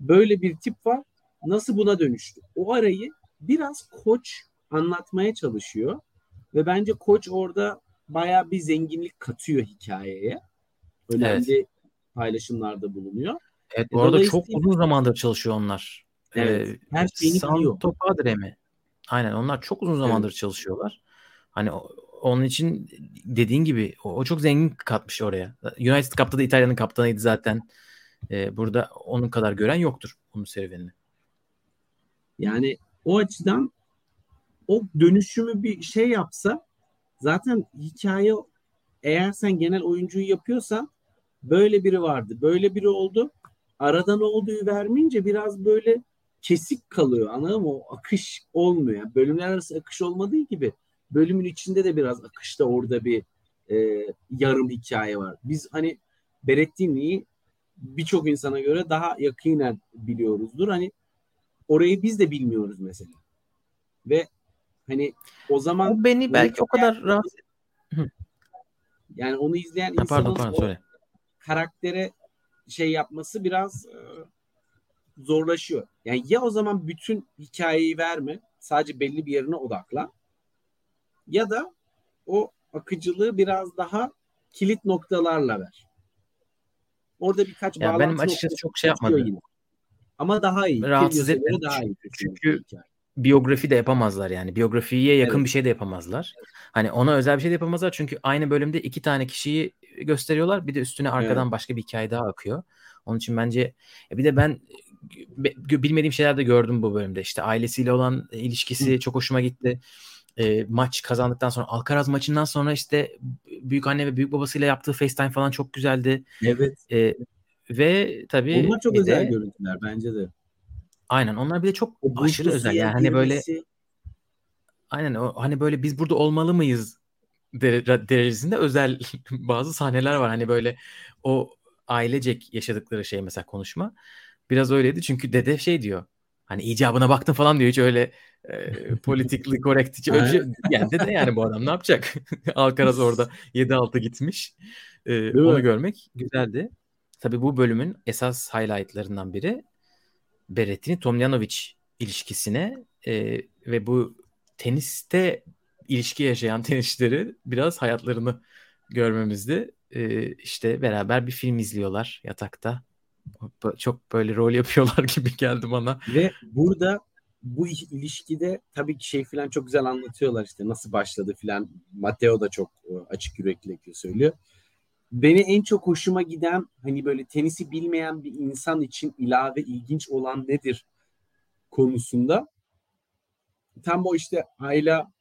böyle bir tip var. Nasıl buna dönüştü? O arayı biraz koç anlatmaya çalışıyor ve bence koç orada baya bir zenginlik katıyor hikayeye. Önemli evet. paylaşımlarda bulunuyor. Evet bu arada çok uzun zamandır çalışıyor onlar. Evet, ee, her şeyini biliyor. Padre mi? Aynen onlar çok uzun zamandır evet. çalışıyorlar. Hani onun için dediğin gibi o, o çok zengin katmış oraya. United Cup'ta da İtalya'nın kaptanıydı zaten. Ee, burada onun kadar gören yoktur onun serüvenini. Yani o açıdan o dönüşümü bir şey yapsa zaten hikaye eğer sen genel oyuncuyu yapıyorsan böyle biri vardı. Böyle biri oldu. Aradan olduğu vermeyince biraz böyle kesik kalıyor. Anladın mı? O akış olmuyor. bölümler arası akış olmadığı gibi bölümün içinde de biraz akışta orada bir e, yarım hikaye var. Biz hani Berettini'yi birçok insana göre daha yakinen biliyoruzdur. Hani orayı biz de bilmiyoruz mesela. Ve hani o zaman o beni belki o kadar rahatsız yani onu izleyen insanın pardon, pardon, söyle. Karaktere şey yapması biraz e, zorlaşıyor. Yani ya o zaman bütün hikayeyi verme, sadece belli bir yerine odakla. Ya da o akıcılığı biraz daha kilit noktalarla ver. Orada birkaç ya benim açıkçası çok şey yapmadı. Yine. Ama daha iyi. Rahatsız etmedi. Daha iyi çünkü biyografi de yapamazlar yani. Biyografiye yakın evet. bir şey de yapamazlar. Hani ona özel bir şey de yapamazlar çünkü aynı bölümde iki tane kişiyi gösteriyorlar. Bir de üstüne arkadan evet. başka bir hikaye daha akıyor. Onun için bence bir de ben bilmediğim şeyler de gördüm bu bölümde. İşte ailesiyle olan ilişkisi çok hoşuma gitti. E, maç kazandıktan sonra Alcaraz maçından sonra işte büyük anne ve büyük babasıyla yaptığı FaceTime falan çok güzeldi. Evet. E, ve tabii Onlar çok özel de, görüntüler bence de. Aynen onlar bir de çok o aşırı özel yani hani böyle Aynen o hani böyle biz burada olmalı mıyız derecesinde özel bazı sahneler var. Hani böyle o ailecek yaşadıkları şey mesela konuşma. Biraz öyleydi çünkü dede şey diyor. Hani icabına baktın falan diyor. Hiç öyle e, politically correct hiç öyle şey, yani dede yani bu adam ne yapacak? Alcaraz orada 7-6 gitmiş. E, onu mi? görmek güzeldi. Tabii bu bölümün esas highlightlarından biri Berettini Tomljanovic ilişkisine e, ve bu teniste ilişki yaşayan tenisçileri biraz hayatlarını görmemizdi. E, işte beraber bir film izliyorlar yatakta. Çok böyle rol yapıyorlar gibi geldi bana. Ve burada bu ilişkide tabii ki şey falan çok güzel anlatıyorlar işte nasıl başladı falan. Matteo da çok e, açık yürekli söylüyor. Beni en çok hoşuma giden hani böyle tenisi bilmeyen bir insan için ilave ilginç olan nedir konusunda tam o işte Ayla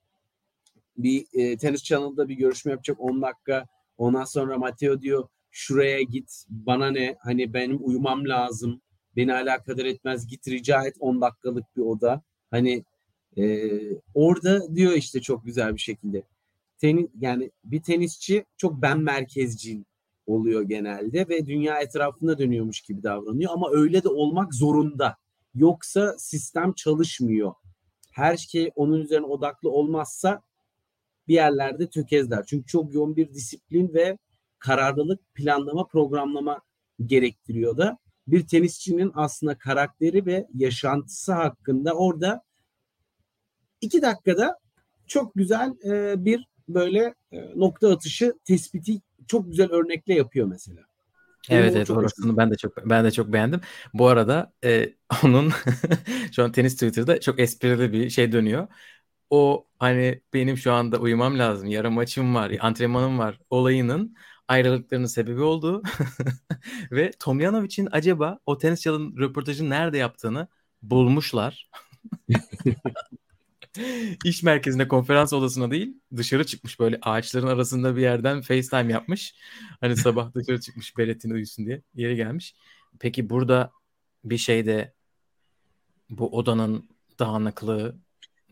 bir e, tenis channel'da bir görüşme yapacak 10 dakika. Ondan sonra Matteo diyor şuraya git bana ne hani benim uyumam lazım. Beni alakadar etmez git rica et 10 dakikalık bir oda. Hani e, orada diyor işte çok güzel bir şekilde. Tenis, yani bir tenisçi çok ben merkezcil oluyor genelde ve dünya etrafında dönüyormuş gibi davranıyor ama öyle de olmak zorunda. Yoksa sistem çalışmıyor her şey onun üzerine odaklı olmazsa bir yerlerde tökezler. Çünkü çok yoğun bir disiplin ve kararlılık, planlama, programlama gerektiriyor da bir tenisçinin aslında karakteri ve yaşantısı hakkında orada iki dakikada çok güzel e, bir böyle e, nokta atışı tespiti çok güzel örnekle yapıyor mesela. Evet evet orasını ben de çok ben de çok beğendim. Bu arada e, onun şu an tenis Twitter'da çok esprili bir şey dönüyor. O hani benim şu anda uyumam lazım. Yarın maçım var, antrenmanım var olayının ayrılıklarının sebebi oldu. Ve Tomjanovic'in acaba o tenis çalın röportajını nerede yaptığını bulmuşlar. İş merkezinde konferans odasına değil dışarı çıkmış böyle ağaçların arasında bir yerden FaceTime yapmış. Hani sabah dışarı çıkmış Berettin uyusun diye yeri gelmiş. Peki burada bir şeyde bu odanın dağınıklığı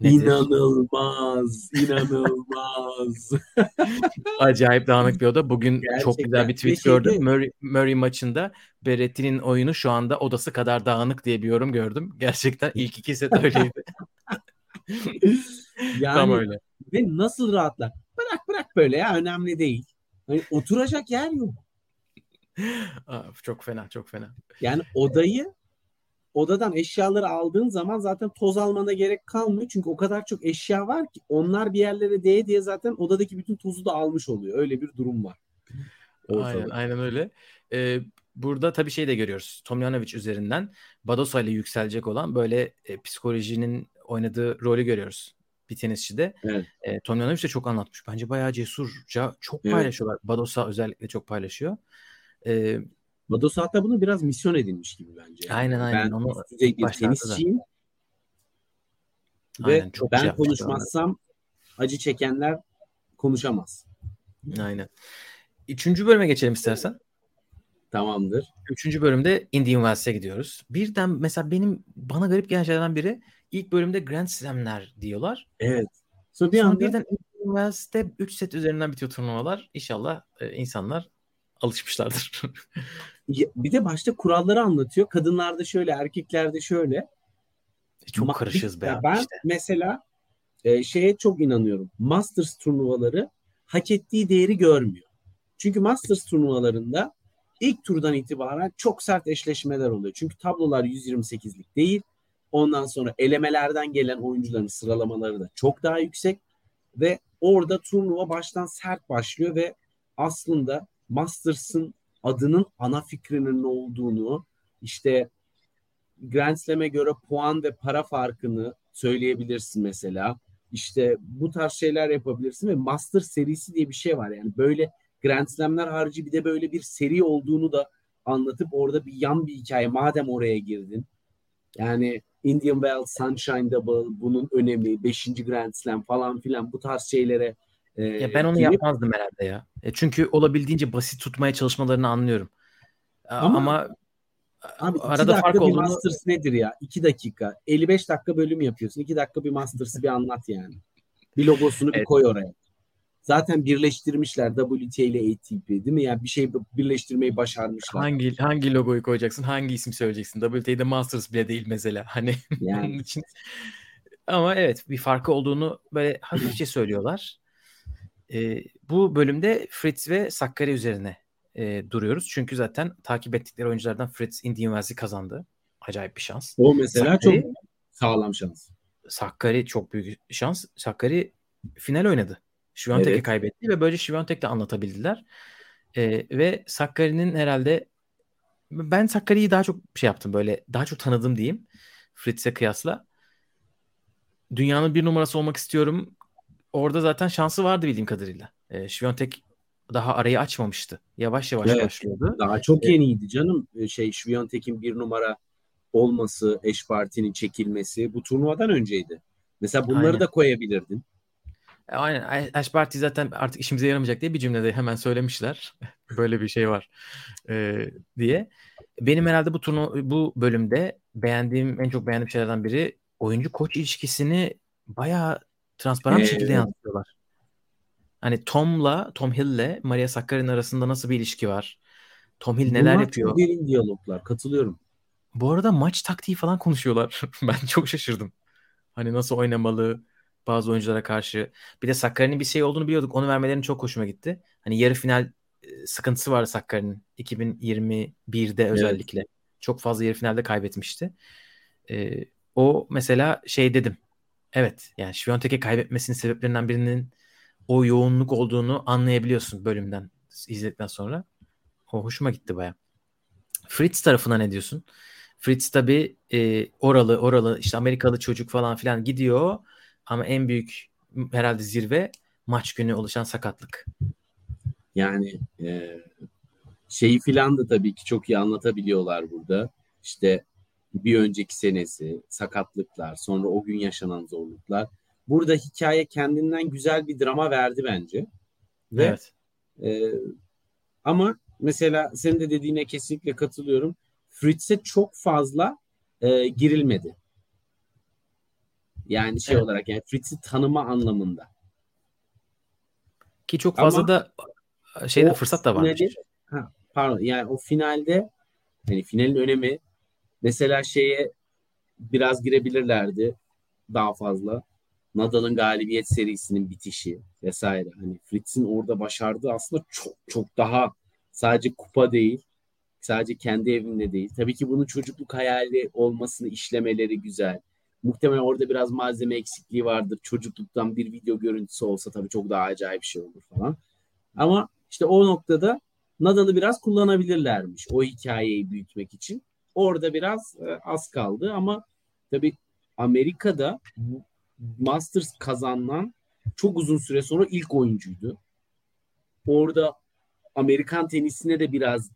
Nedir? İnanılmaz, inanılmaz. Acayip dağınık bir oda. Bugün çok Gerçekten. güzel bir tweet Ve şeyde- gördüm. Murray, Murray maçında Berretti'nin oyunu şu anda odası kadar dağınık diye bir yorum gördüm. Gerçekten ilk iki set öyleydi. yani Tam öyle. ve nasıl rahatlar. Bırak bırak böyle ya önemli değil. Hani oturacak yer yok. Aa, çok fena, çok fena. Yani odayı odadan eşyaları aldığın zaman zaten toz almana gerek kalmıyor. Çünkü o kadar çok eşya var ki onlar bir yerlere değe diye zaten odadaki bütün tozu da almış oluyor. Öyle bir durum var. Ortada. Aynen, aynen öyle. Ee, burada tabii şey de görüyoruz. Tomljanovic üzerinden Badosa ile yükselecek olan böyle e, psikolojinin oynadığı rolü görüyoruz bir tenisçide. Evet. E, Tomljanovic de çok anlatmış. Bence bayağı cesurca çok Evet. paylaşıyorlar. Badosa özellikle çok paylaşıyor. E, Vados hatta bunu biraz misyon edinmiş gibi bence. Yani. Aynen, aynen. Ben Onu da. tenisçiyim Aynen, ve çok şey ben yapmışlar konuşmazsam acı çekenler konuşamaz. aynen. Üçüncü bölüme geçelim istersen. Tamamdır. Üçüncü bölümde Indian Wells'e gidiyoruz. Birden mesela benim bana garip gelen şeylerden biri ilk bölümde Grand Slam'ler diyorlar. Evet. Sonra bir Sonra anda birden Indian Wells'te 3 set üzerinden bitiyor turnuvalar. İnşallah e, insanlar alışmışlardır. Bir de başta kuralları anlatıyor. Kadınlarda şöyle, erkeklerde şöyle. Çok Ma- karışız be abi ben işte. mesela e, şeye çok inanıyorum. Masters turnuvaları hak ettiği değeri görmüyor. Çünkü Masters turnuvalarında ilk turdan itibaren çok sert eşleşmeler oluyor. Çünkü tablolar 128'lik değil. Ondan sonra elemelerden gelen oyuncuların sıralamaları da çok daha yüksek ve orada turnuva baştan sert başlıyor ve aslında Masters'ın adının ana fikrinin ne olduğunu işte Grand Slam'e göre puan ve para farkını söyleyebilirsin mesela. İşte bu tarz şeyler yapabilirsin ve Master serisi diye bir şey var. Yani böyle Grand Slam'ler harici bir de böyle bir seri olduğunu da anlatıp orada bir yan bir hikaye madem oraya girdin. Yani Indian Wells, Sunshine Double, bunun önemi, 5. Grand Slam falan filan bu tarz şeylere e, Ya ben onu girip- yapmazdım herhalde ya. E çünkü olabildiğince basit tutmaya çalışmalarını anlıyorum. Ama- Ama, Abi iki arada dakika fark bir olduğunu Masters nedir ya? 2 dakika. 55 dakika bölüm yapıyorsun. 2 dakika bir Masters'ı bir anlat yani. Bir logosunu bir Evet. koy oraya. Zaten birleştirmişler WTA ile ATP değil mi? Yani bir şey birleştirmeyi başarmışlar. hangi hangi logoyu koyacaksın, hangi isim söyleyeceksin? WTA'de Masters bile değil mesela. Hani Yani için. Ama evet bir farkı olduğunu böyle hafifçe söylüyorlar. Ee, bu bölümde Fritz ve Sakkari üzerine e, duruyoruz. Çünkü zaten takip ettikleri oyunculardan Fritz Indian Wells'i kazandı. Acayip bir şans. o mesela Sakkari, çok sağlam şans. Sakkari çok büyük şans. Sakkari final oynadı. Şiviyontek'e Evet. kaybetti ve böylece Şiviyontek'te anlatabildiler. Ee, ve Sakkari'nin herhalde ben Sakkari'yi daha çok şey yaptım böyle daha çok tanıdım diyeyim Fritz'e kıyasla. Dünyanın bir numarası olmak istiyorum. Orada zaten şansı vardı bildiğim kadarıyla. Ee, Şiviyontek daha arayı açmamıştı. Yavaş yavaş Evet. başlıyordu. Daha çok Evet. yeniydi canım. Ee, Şey Şviyontek'in bir numara olması, eş partinin çekilmesi bu turnuvadan önceydi. Mesela bunları Aynen. da koyabilirdin. E, Aynen. Ash Barty zaten artık işimize yaramayacak diye bir cümlede hemen söylemişler. Böyle bir şey var e, diye. Benim herhalde bu turnu bu bölümde beğendiğim en çok beğendiğim şeylerden biri oyuncu koç ilişkisini bayağı transparan bir şekilde Evet. yansıtıyorlar. Hani Tom'la, Tom Hill'le Maria Sakkari'nin arasında nasıl bir ilişki var? Tom Hill neler Bunlar yapıyor? derin diyaloglar. Katılıyorum. Bu arada maç taktiği falan konuşuyorlar. ben çok şaşırdım. Hani nasıl oynamalı bazı oyunculara karşı. Bir de Sakkari'nin bir şey olduğunu biliyorduk. Onu vermelerinin çok hoşuma gitti. Hani yarı final e, sıkıntısı vardı Sakkari'nin 2021'de özellikle. Çok fazla yarı finalde kaybetmişti. Ee, o mesela şey dedim. Evet yani Şviyontek'e kaybetmesinin sebeplerinden birinin o yoğunluk olduğunu anlayabiliyorsun bölümden izledikten sonra. O hoşuma gitti baya. Fritz tarafına ne diyorsun? Fritz tabi e, oralı oralı işte Amerikalı çocuk falan filan gidiyor ama en büyük herhalde zirve maç günü oluşan sakatlık. Yani e, şeyi filan da tabii ki çok iyi anlatabiliyorlar burada. İşte bir önceki senesi, sakatlıklar, sonra o gün yaşanan zorluklar. Burada hikaye kendinden güzel bir drama verdi bence. Ve Evet. e, ama mesela senin de dediğine kesinlikle katılıyorum. Fritz'e çok fazla e, girilmedi. Yani şey Evet. olarak yani Fritz'i tanıma anlamında. Ki çok Ama fazla da şeyde fırsat da varmış. finali- ha, pardon yani o finalde hani finalin önemi mesela şeye biraz girebilirlerdi daha fazla. Nadal'ın galibiyet serisinin bitişi vesaire. Hani Fritz'in orada başardığı aslında çok çok daha sadece kupa değil. Sadece kendi evinde değil. Tabii ki bunun çocukluk hayali olmasını işlemeleri güzel. Muhtemelen orada biraz malzeme eksikliği vardır. Çocukluktan bir video görüntüsü olsa tabii çok daha acayip bir şey olur falan. Ama işte o noktada Nadal'ı biraz kullanabilirlermiş o hikayeyi büyütmek için. Orada biraz e, az kaldı ama tabii Amerika'da Masters kazanan çok uzun süre sonra ilk oyuncuydu. Orada Amerikan tenisine de biraz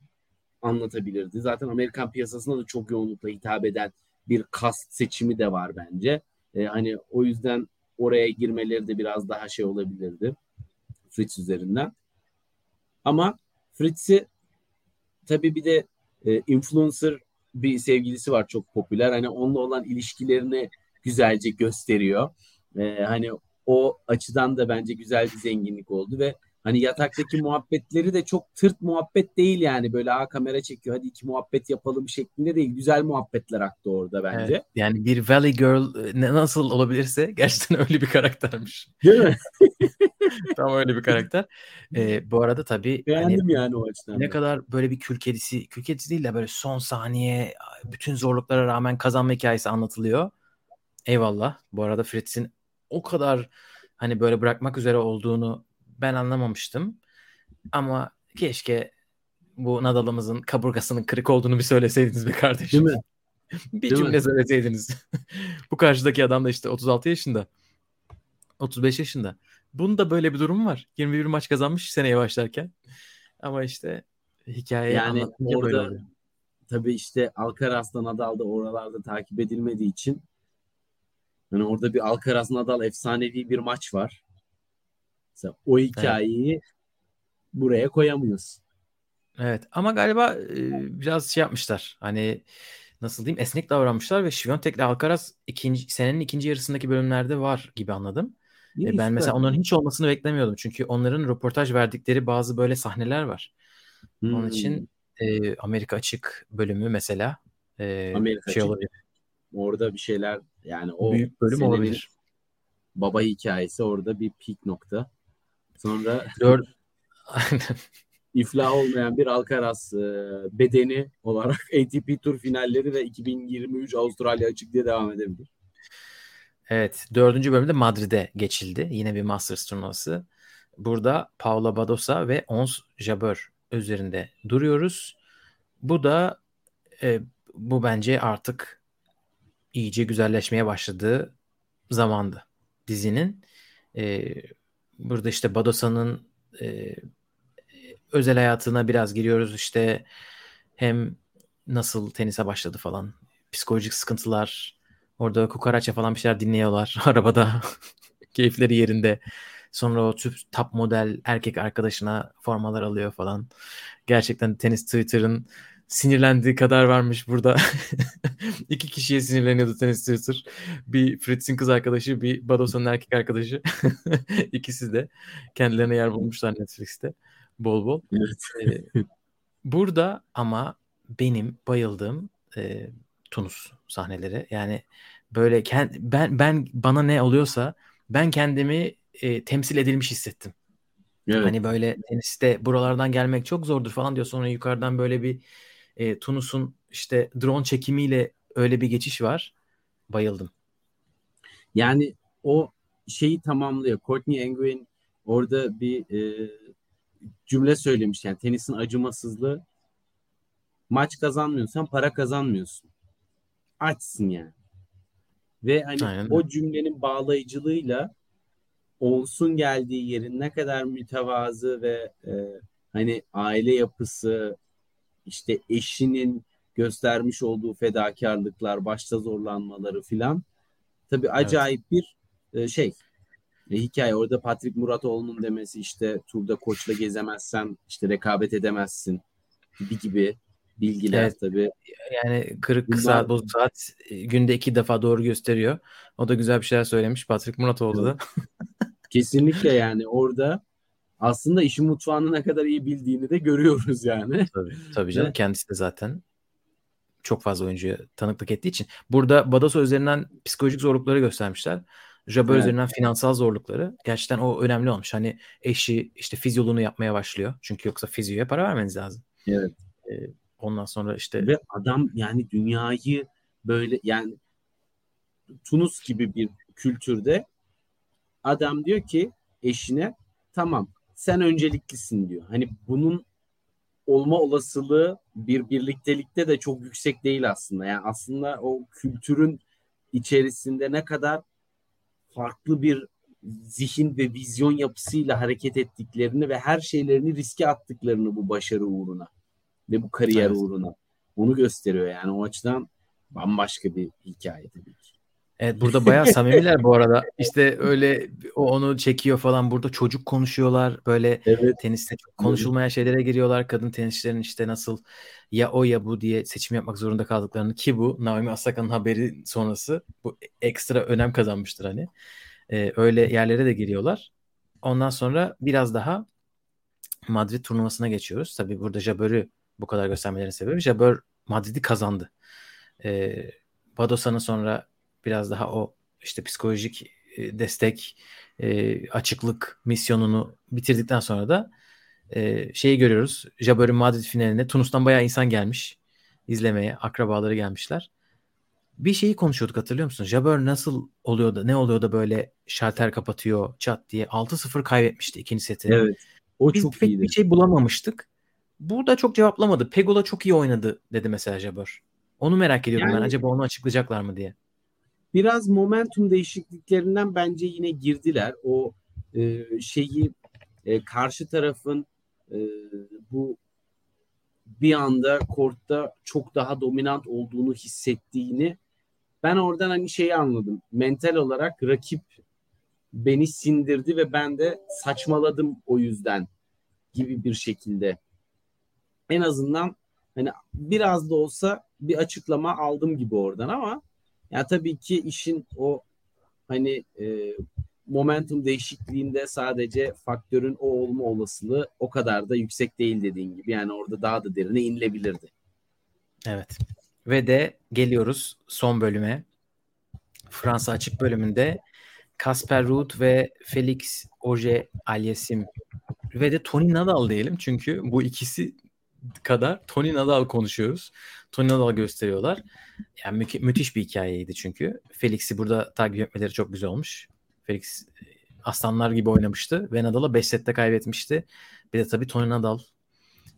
anlatabilirdi. Zaten Amerikan piyasasına da çok yoğunlukla hitap eden bir kast seçimi de var bence. E, hani o yüzden oraya girmeleri de biraz daha şey olabilirdi. Fritz üzerinden. Ama Fritz'i tabii bir de e, influencer bir sevgilisi var çok popüler. Hani onunla olan ilişkilerini güzelce gösteriyor. E, hani o açıdan da bence güzel bir zenginlik oldu ve hani yataktaki muhabbetleri de çok tırt muhabbet değil yani böyle a kamera çekiyor hadi iki muhabbet yapalım şeklinde değil. Güzel muhabbetler aktı orada bence. Evet, yani bir Valley Girl e, ne- nasıl olabilirse gerçekten öyle bir karaktermiş. Değil mi? Tam öyle bir karakter. Ee, bu arada tabii hani Beğendim yani o açıdan. ne da. kadar böyle bir kül kedisi, kül kedisi değil de böyle son saniye bütün zorluklara rağmen kazanma hikayesi anlatılıyor. Eyvallah. Bu arada Fritz'in o kadar hani böyle bırakmak üzere olduğunu ben anlamamıştım. Ama keşke bu Nadal'ımızın kaburgasının kırık olduğunu bir söyleseydiniz be kardeşim. Değil mi? bir Değil cümle mi? söyleseydiniz. bu karşıdaki adam da işte 36 yaşında. 35 yaşında. Bunda böyle bir durum var. 21 maç kazanmış seneye başlarken. Ama işte hikayeyi Yani böyle orada tabii işte Alcaraz'da Nadal da oralarda takip edilmediği için hani orada bir Alcaraz Nadal efsanevi bir maç var. Mesela o hikayeyi buraya koyamıyorsun. Evet ama galiba e, biraz şey yapmışlar. Hani nasıl diyeyim esnek davranmışlar ve Świątek'le Alcaraz ikinci, senenin ikinci yarısındaki bölümlerde var gibi anladım. İyi, E, ben mesela onların hiç olmasını beklemiyordum. Çünkü onların röportaj verdikleri bazı böyle sahneler var. Onun Hmm, için e, Amerika Açık bölümü mesela e, Amerika şey Açık olabilir. orada bir şeyler yani o büyük bölüm olabilir. baba hikayesi orada bir peak nokta. Sonra Dört Aynen. iflah olmayan bir Alcaraz e, bedeni olarak ATP Tur finalleri ve 2023 Avustralya açık diye devam edebilir. Evet, dördüncü bölümde Madrid'e geçildi. Yine bir Masters turnuvası. Burada Paula Badosa ve Ons Jabeur üzerinde duruyoruz. Bu da e, bu bence artık iyice güzelleşmeye başladığı zamandı dizinin. E, burada işte Badosa'nın e, özel hayatına biraz giriyoruz. İşte hem nasıl tenise başladı falan. Psikolojik sıkıntılar. Orada kukaraça falan bir şeyler dinliyorlar arabada. Keyifleri yerinde. Sonra o tüp top model erkek arkadaşına formalar alıyor falan. Gerçekten tenis Twitter'ın sinirlendiği kadar varmış burada. İki kişiye sinirleniyordu tenis Twitter. Bir Fritz'in kız arkadaşı, bir Badosa'nın erkek arkadaşı. İkisi de kendilerine yer bulmuşlar Netflix'te. Bol bol. Evet. Ee, burada ama benim bayıldığım e, Tunus sahneleri. Yani böyle kend, ben ben bana ne oluyorsa ben kendimi e, temsil edilmiş hissettim. Evet. Hani böyle teniste buralardan gelmek çok zordur falan diyor. Sonra yukarıdan böyle bir e, Tunus'un işte drone çekimiyle öyle bir geçiş var. Bayıldım. Yani o şeyi tamamlıyor. Courtney Engwin orada bir e, cümle söylemiş yani tenisin acımasızlığı maç kazanmıyorsan para kazanmıyorsun. Açsın yani. Ve hani Aynen. o cümlenin bağlayıcılığıyla olsun geldiği yerin ne kadar mütevazı ve e, hani aile yapısı işte eşinin göstermiş olduğu fedakarlıklar, başta zorlanmaları filan tabii acayip bir e, şey e, hikaye. Orada Patrick Muratoğlu'nun demesi işte turda koçla gezemezsen işte rekabet edemezsin gibi gibi. bilgiler Evet. tabii. Yani kırık Bunlar- saat, bozuk saat e, günde iki defa doğru gösteriyor. O da güzel bir şeyler söylemiş. Patrick Muratoğlu da. Kesinlikle yani orada aslında işin mutfağını ne kadar iyi bildiğini de görüyoruz yani. Tabii, tabii canım. Kendisi de zaten çok fazla oyuncuya tanıklık ettiği için. Burada Badaso üzerinden psikolojik zorlukları göstermişler. Jabber Evet. üzerinden finansal zorlukları. Gerçekten o önemli olmuş. Hani eşi işte fizyoluğunu yapmaya başlıyor. Çünkü yoksa fizyoya para vermeniz lazım. Evet. Ee, ondan sonra işte Ve adam yani dünyayı böyle yani Tunus gibi bir kültürde adam diyor ki eşine tamam sen önceliklisin diyor. Hani bunun olma olasılığı bir birliktelikte de çok yüksek değil aslında. Yani aslında o kültürün içerisinde ne kadar farklı bir zihin ve vizyon yapısıyla hareket ettiklerini ve her şeylerini riske attıklarını bu başarı uğruna ve bu kariyer Evet. uğruna onu gösteriyor yani o açıdan bambaşka bir hikaye tabii ki. Evet burada bayağı samimiler bu arada. İşte öyle o onu çekiyor falan. Burada çocuk konuşuyorlar. Böyle Evet. teniste çok konuşulmayan şeylere giriyorlar. Kadın tenisçilerin işte nasıl ya o ya bu diye seçim yapmak zorunda kaldıklarını ki bu Naomi Osaka'nın haberi sonrası bu ekstra önem kazanmıştır hani. Ee, öyle yerlere de giriyorlar. Ondan sonra biraz daha Madrid turnuvasına geçiyoruz. Tabii burada Jabber'ı bu kadar göstermelerin sebebi Jabber Madrid'i kazandı. Ee, Badosa'nın sonra biraz daha o işte psikolojik e, destek, e, açıklık misyonunu bitirdikten sonra da e, şeyi görüyoruz. Jabber'in Madrid finaline Tunus'tan bayağı insan gelmiş izlemeye. Akrabaları gelmişler. Bir şeyi konuşuyorduk hatırlıyor musun? Jabber nasıl oluyor da ne oluyor da böyle şalter kapatıyor çat diye 6-0 kaybetmişti ikinci seti. Evet. O Biz çok pek iyiydi. bir şey bulamamıştık. Burada çok cevaplamadı. Pegula çok iyi oynadı dedi mesela Jabber. Onu merak ediyordum ben. Yani- Acaba onu açıklayacaklar mı diye. Biraz momentum değişikliklerinden bence yine girdiler. O e, şeyi e, karşı tarafın e, bu bir anda kortta çok daha dominant olduğunu hissettiğini ben oradan hani şeyi anladım. Mental olarak rakip beni sindirdi ve ben de saçmaladım o yüzden gibi bir şekilde. En azından hani biraz da olsa bir açıklama aldım gibi oradan ama ya tabii ki işin o hani e, momentum değişikliğinde sadece faktörün o olma olasılığı o kadar da yüksek değil dediğin gibi. Yani orada daha da derine inilebilirdi. Evet. Ve de geliyoruz son bölüme. Fransa açık bölümünde Kasper Ruud ve Felix Auger Aliassime ve de Tony Nadal diyelim. Çünkü bu ikisi kadar Tony Nadal konuşuyoruz. Tony Nadal gösteriyorlar. Yani mü- müthiş bir hikayeydi çünkü. Felix'i burada takip etmeleri çok güzel olmuş. Felix e, aslanlar gibi oynamıştı ve Nadal'a 5 sette kaybetmişti. Bir de tabii Tony Nadal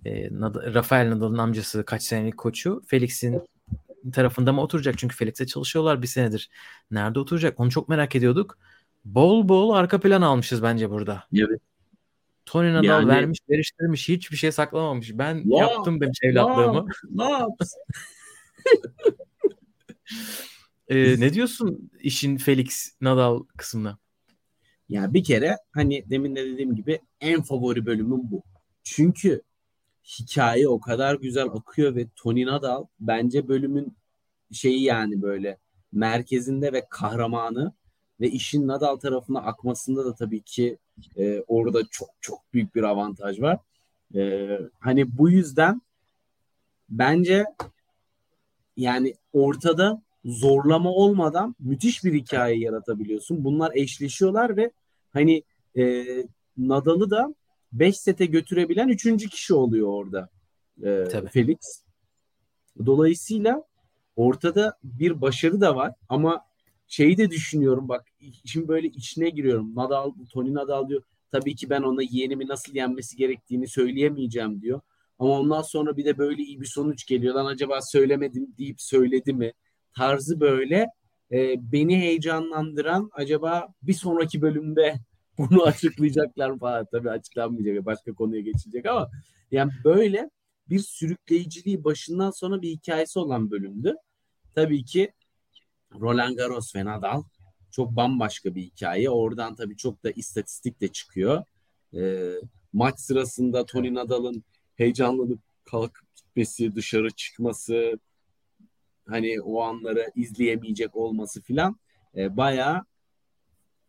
e, Nad- Rafael Nadal'ın amcası kaç senelik koçu Felix'in tarafında mı oturacak? Çünkü Felix'e çalışıyorlar bir senedir. Nerede oturacak? Onu çok merak ediyorduk. Bol bol arka plan almışız bence burada. Evet. Tony Nadal Yani- vermiş, veriştirmiş, hiçbir şey saklamamış. Ben Ya, yaptım demiş evlatlığımı. Ne yapsın? Ee, ne diyorsun işin Felix Nadal kısmına? Ya bir kere hani demin de dediğim gibi en favori bölümüm bu. Çünkü hikaye o kadar güzel akıyor ve Tony Nadal bence bölümün şeyi yani böyle merkezinde ve kahramanı ve işin Nadal tarafına akmasında da tabii ki e, orada çok çok büyük bir avantaj var. E, hani bu yüzden bence yani ortada zorlama olmadan müthiş bir hikaye yaratabiliyorsun. Bunlar eşleşiyorlar ve hani e, Nadal'ı da 5 sete götürebilen üçüncü kişi oluyor orada e, Tabii. Felix. Dolayısıyla ortada bir başarı da var ama şeyi de düşünüyorum bak şimdi böyle içine giriyorum. Nadal, Tony Nadal diyor tabii ki ben ona yeğenimi nasıl yenmesi gerektiğini söyleyemeyeceğim diyor. Ama ondan sonra bir de böyle iyi bir sonuç geliyor. Lan acaba söylemedim deyip söyledi mi? Tarzı böyle e, beni heyecanlandıran acaba bir sonraki bölümde bunu açıklayacaklar falan. Tabii açıklanmayacak. Başka konuya geçilecek ama yani böyle bir sürükleyiciliği başından sona bir hikayesi olan bölümdü. Tabii ki Roland Garros ve Nadal çok bambaşka bir hikaye. Oradan tabii çok da istatistik de çıkıyor. E, maç sırasında Tony Nadal'ın heyecanlanıp kalkıp gitmesi, dışarı çıkması, hani o anları izleyemeyecek olması filan e, bayağı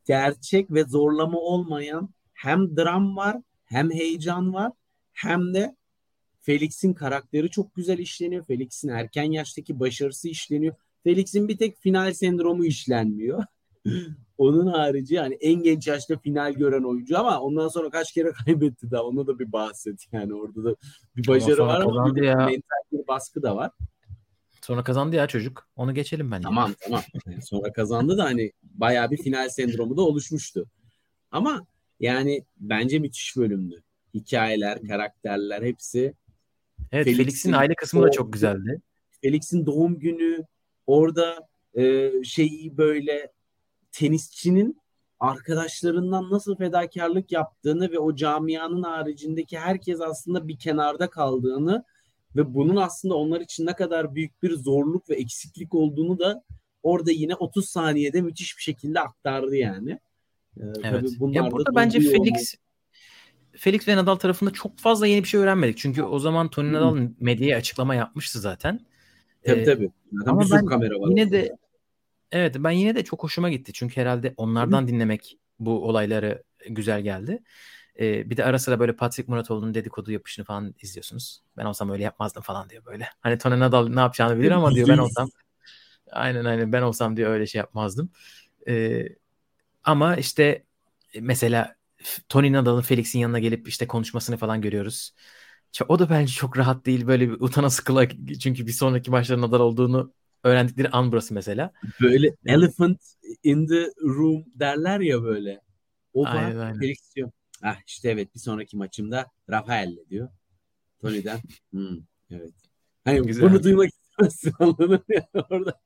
gerçek ve zorlama olmayan hem dram var hem heyecan var hem de Felix'in karakteri çok güzel işleniyor. Felix'in erken yaştaki başarısı işleniyor. Felix'in bir tek final sendromu işlenmiyor. Onun harici yani en genç yaşta final gören oyuncu ama ondan sonra kaç kere kaybetti daha onu da bir bahset yani orada da bir başarı var ama bir ya. mental bir baskı da var. Sonra kazandı ya çocuk. Onu geçelim ben. Tamam tamam. Yani sonra kazandı da hani bayağı bir final sendromu da oluşmuştu. Ama yani bence müthiş bölümdü. Hikayeler, karakterler hepsi. Evet Felix'in, Felix'in aile kısmı da çok güzeldi. Felix'in doğum günü orada e, şeyi böyle tenisçinin arkadaşlarından nasıl fedakarlık yaptığını ve o camianın haricindeki herkes aslında bir kenarda kaldığını ve bunun aslında onlar için ne kadar büyük bir zorluk ve eksiklik olduğunu da orada yine 30 saniyede müthiş bir şekilde aktardı yani. Ee, evet. Tabii ya burada bence Felix. Felix ve Nadal tarafında çok fazla yeni bir şey öğrenmedik. Çünkü o zaman Tony Nadal medyaya açıklama yapmıştı zaten. Tabii ee, tabii. Zaten ama ben kamera var yine de evet ben yine de çok hoşuma gitti. Çünkü herhalde onlardan Hı. dinlemek bu olayları güzel geldi. Ee, bir de ara sıra böyle Patrick Muratoğlu'nun dedikodu yapışını falan izliyorsunuz. Ben olsam öyle yapmazdım falan diyor böyle. Hani Tony Nadal ne yapacağını bilir ama diyor ben olsam aynen aynen ben olsam diyor öyle şey yapmazdım. Ee, ama işte mesela Tony Nadal'ın Felix'in yanına gelip işte konuşmasını falan görüyoruz. O da bence çok rahat değil böyle bir utana sıkıla çünkü bir sonraki maçta Nadal olduğunu öğrendikleri an burası mesela. Böyle elephant in the room derler ya böyle. O aynen, var. Aynen. Felix diyor. Ah işte evet bir sonraki maçımda Rafael'le diyor. Tony'den. Hmm, evet. Hani Güzel. bunu duymak istemezsin anladın mı orada.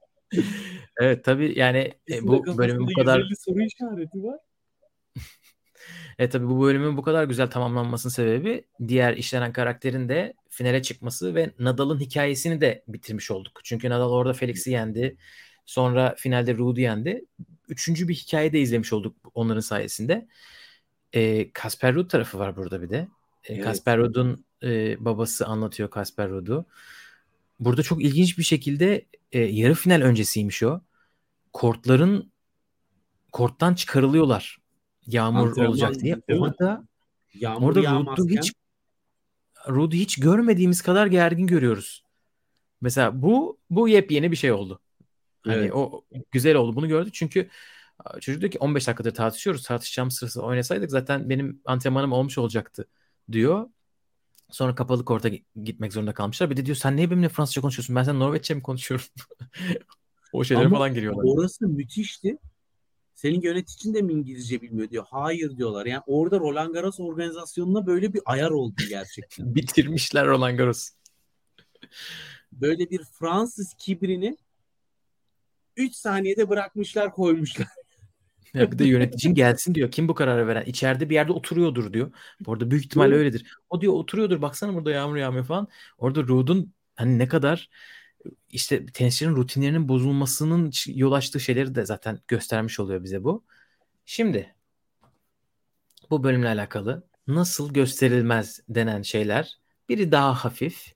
evet tabii yani e, bu bölümün bu kadar soru işareti var. E tabii bu bölümün bu kadar güzel tamamlanmasının sebebi diğer işlenen karakterin de finale çıkması ve Nadal'ın hikayesini de bitirmiş olduk. Çünkü Nadal orada Felix'i yendi. Sonra finalde Ruud'u yendi. Üçüncü bir hikaye de izlemiş olduk onların sayesinde. E, Kasper Ruud tarafı var burada bir de. E, evet. Kasper Ruud'un e, babası anlatıyor Kasper Ruud'u. Burada çok ilginç bir şekilde e, yarı final öncesiymiş o. Kortların korttan çıkarılıyorlar yağmur Antrenman, olacak diye. Orada yağmur orada Ruud'u hiç Ruud'u hiç görmediğimiz kadar gergin görüyoruz. Mesela bu bu yepyeni bir şey oldu. Hani evet. o güzel oldu. Bunu gördük çünkü çocuk diyor ki 15 dakikadır tartışıyoruz. Tartışacağım sırası oynasaydık zaten benim antrenmanım olmuş olacaktı diyor. Sonra kapalı korta gitmek zorunda kalmışlar. Bir de diyor sen niye benimle Fransızca konuşuyorsun? Ben sen Norveççe mi konuşuyorum? o şeylere Ama falan giriyorlar. Orası müthişti. Senin yöneticin de mi İngilizce bilmiyor diyor. Hayır diyorlar. Yani orada Roland Garros organizasyonuna böyle bir ayar oldu gerçekten. Bitirmişler Roland Garros. böyle bir Fransız kibrini 3 saniyede bırakmışlar koymuşlar. Ya bir de yöneticin gelsin diyor. Kim bu kararı veren? İçeride bir yerde oturuyordur diyor. Bu arada büyük ihtimal öyledir. O diyor oturuyordur. Baksana burada yağmur yağmıyor falan. Orada Ruud'un hani ne kadar işte tenisçilerin rutinlerinin bozulmasının yol açtığı şeyleri de zaten göstermiş oluyor bize bu. Şimdi bu bölümle alakalı nasıl gösterilmez denen şeyler biri daha hafif.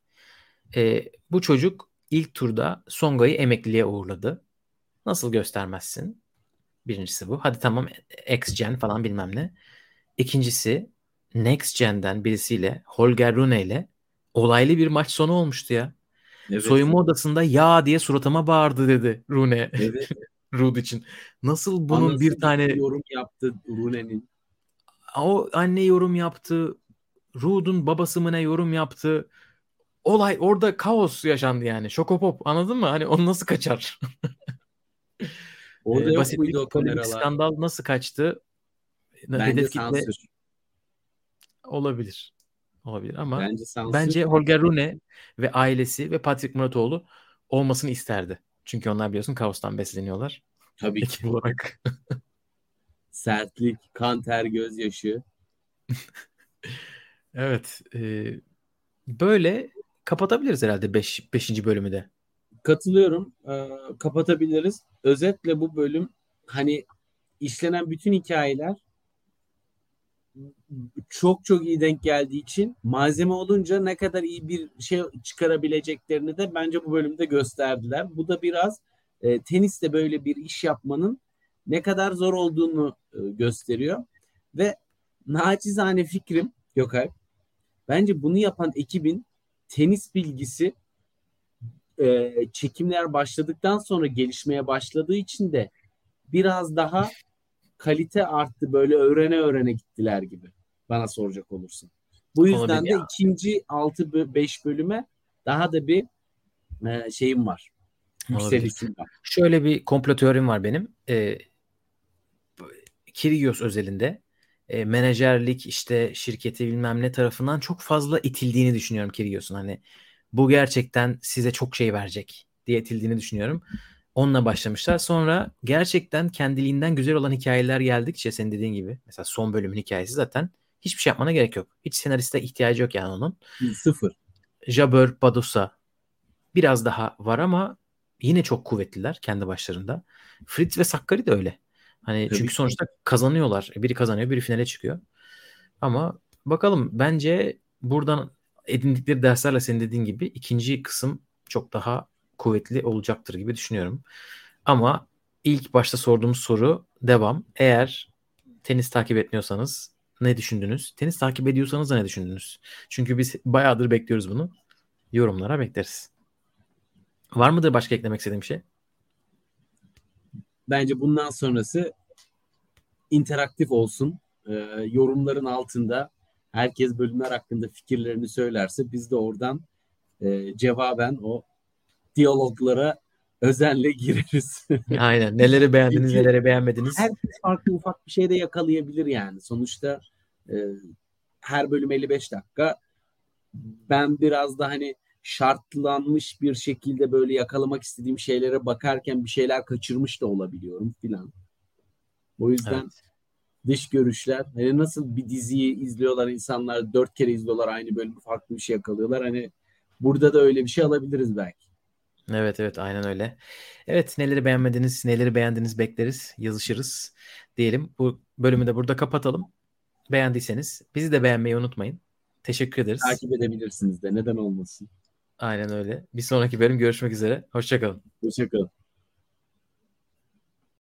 E, bu çocuk ilk turda Songa'yı emekliliğe uğurladı. Nasıl göstermezsin? Birincisi bu. Hadi tamam X Gen falan bilmem ne. İkincisi Next Gen'den birisiyle Holger Rune ile olaylı bir maç sonu olmuştu ya. Evet. Soyunma odasında ya diye suratıma bağırdı dedi Rune. Evet. Rud için. Nasıl bunun Anlasın bir tane yorum yaptı Rune'nin. O anne yorum yaptı. Rud'un babası mı ne yorum yaptı. Olay orada kaos yaşandı yani. Şokopop anladın mı? Hani onu nasıl kaçar? Orada ee, yok muydu o kameralar? skandal nasıl kaçtı? Bence Hedef kitle... olabilir. Olabilir ama bence, bence Holger Rune ve ailesi ve Patrick Muratoğlu olmasını isterdi. Çünkü onlar biliyorsun kaostan besleniyorlar. Tabii Ekip ki. olarak. Sertlik, kan, ter, gözyaşı. evet. E, böyle kapatabiliriz herhalde 5. Beş, bölümü de. Katılıyorum. Ee, kapatabiliriz. Özetle bu bölüm hani işlenen bütün hikayeler çok çok iyi denk geldiği için malzeme olunca ne kadar iyi bir şey çıkarabileceklerini de bence bu bölümde gösterdiler. Bu da biraz e, teniste böyle bir iş yapmanın ne kadar zor olduğunu e, gösteriyor. Ve naçizane fikrim Gökay bence bunu yapan ekibin tenis bilgisi e, çekimler başladıktan sonra gelişmeye başladığı için de biraz daha kalite arttı. Böyle öğrene öğrene gittiler gibi. Bana soracak olursun. Bu yüzden Olabilir de ya. ikinci 6-5 bölüme daha da bir e, şeyim var. Yükselişim var. Şöyle bir komplo teorim var benim. E, Kyrgios özelinde e, menajerlik işte şirketi bilmem ne tarafından çok fazla itildiğini düşünüyorum Kyrgios'un. Hani bu gerçekten size çok şey verecek diye itildiğini düşünüyorum. Onunla başlamışlar. Sonra gerçekten kendiliğinden güzel olan hikayeler geldikçe senin dediğin gibi. Mesela son bölümün hikayesi zaten hiçbir şey yapmana gerek yok. Hiç senariste ihtiyacı yok yani onun. Sıfır. Jabber, Badosa biraz daha var ama yine çok kuvvetliler kendi başlarında. Fritz ve Sakkari de öyle. Hani Tabii çünkü sonuçta kazanıyorlar. Biri kazanıyor, biri finale çıkıyor. Ama bakalım bence buradan edindikleri derslerle senin dediğin gibi ikinci kısım çok daha kuvvetli olacaktır gibi düşünüyorum. Ama ilk başta sorduğumuz soru devam. Eğer tenis takip etmiyorsanız ne düşündünüz? Tenis takip ediyorsanız da ne düşündünüz? Çünkü biz bayağıdır bekliyoruz bunu. Yorumlara bekleriz. Var mıdır başka eklemek istediğim şey? Bence bundan sonrası interaktif olsun. Ee, yorumların altında herkes bölümler hakkında fikirlerini söylerse biz de oradan e, cevaben o diyaloglara özenle gireriz. Aynen. Neleri beğendiniz, Çünkü neleri beğenmediniz. Herkes farklı ufak bir şey de yakalayabilir yani. Sonuçta e, her bölüm 55 dakika. Ben biraz da hani şartlanmış bir şekilde böyle yakalamak istediğim şeylere bakarken bir şeyler kaçırmış da olabiliyorum filan. O yüzden evet. dış görüşler hani nasıl bir diziyi izliyorlar insanlar dört kere izliyorlar aynı bölümü farklı bir şey yakalıyorlar. Hani burada da öyle bir şey alabiliriz belki. Evet evet aynen öyle. Evet neleri beğenmediniz, neleri beğendiniz bekleriz, yazışırız diyelim. Bu bölümü de burada kapatalım. Beğendiyseniz bizi de beğenmeyi unutmayın. Teşekkür ederiz. Takip edebilirsiniz de neden olmasın. Aynen öyle. Bir sonraki bölüm görüşmek üzere. Hoşçakalın. Hoşçakalın.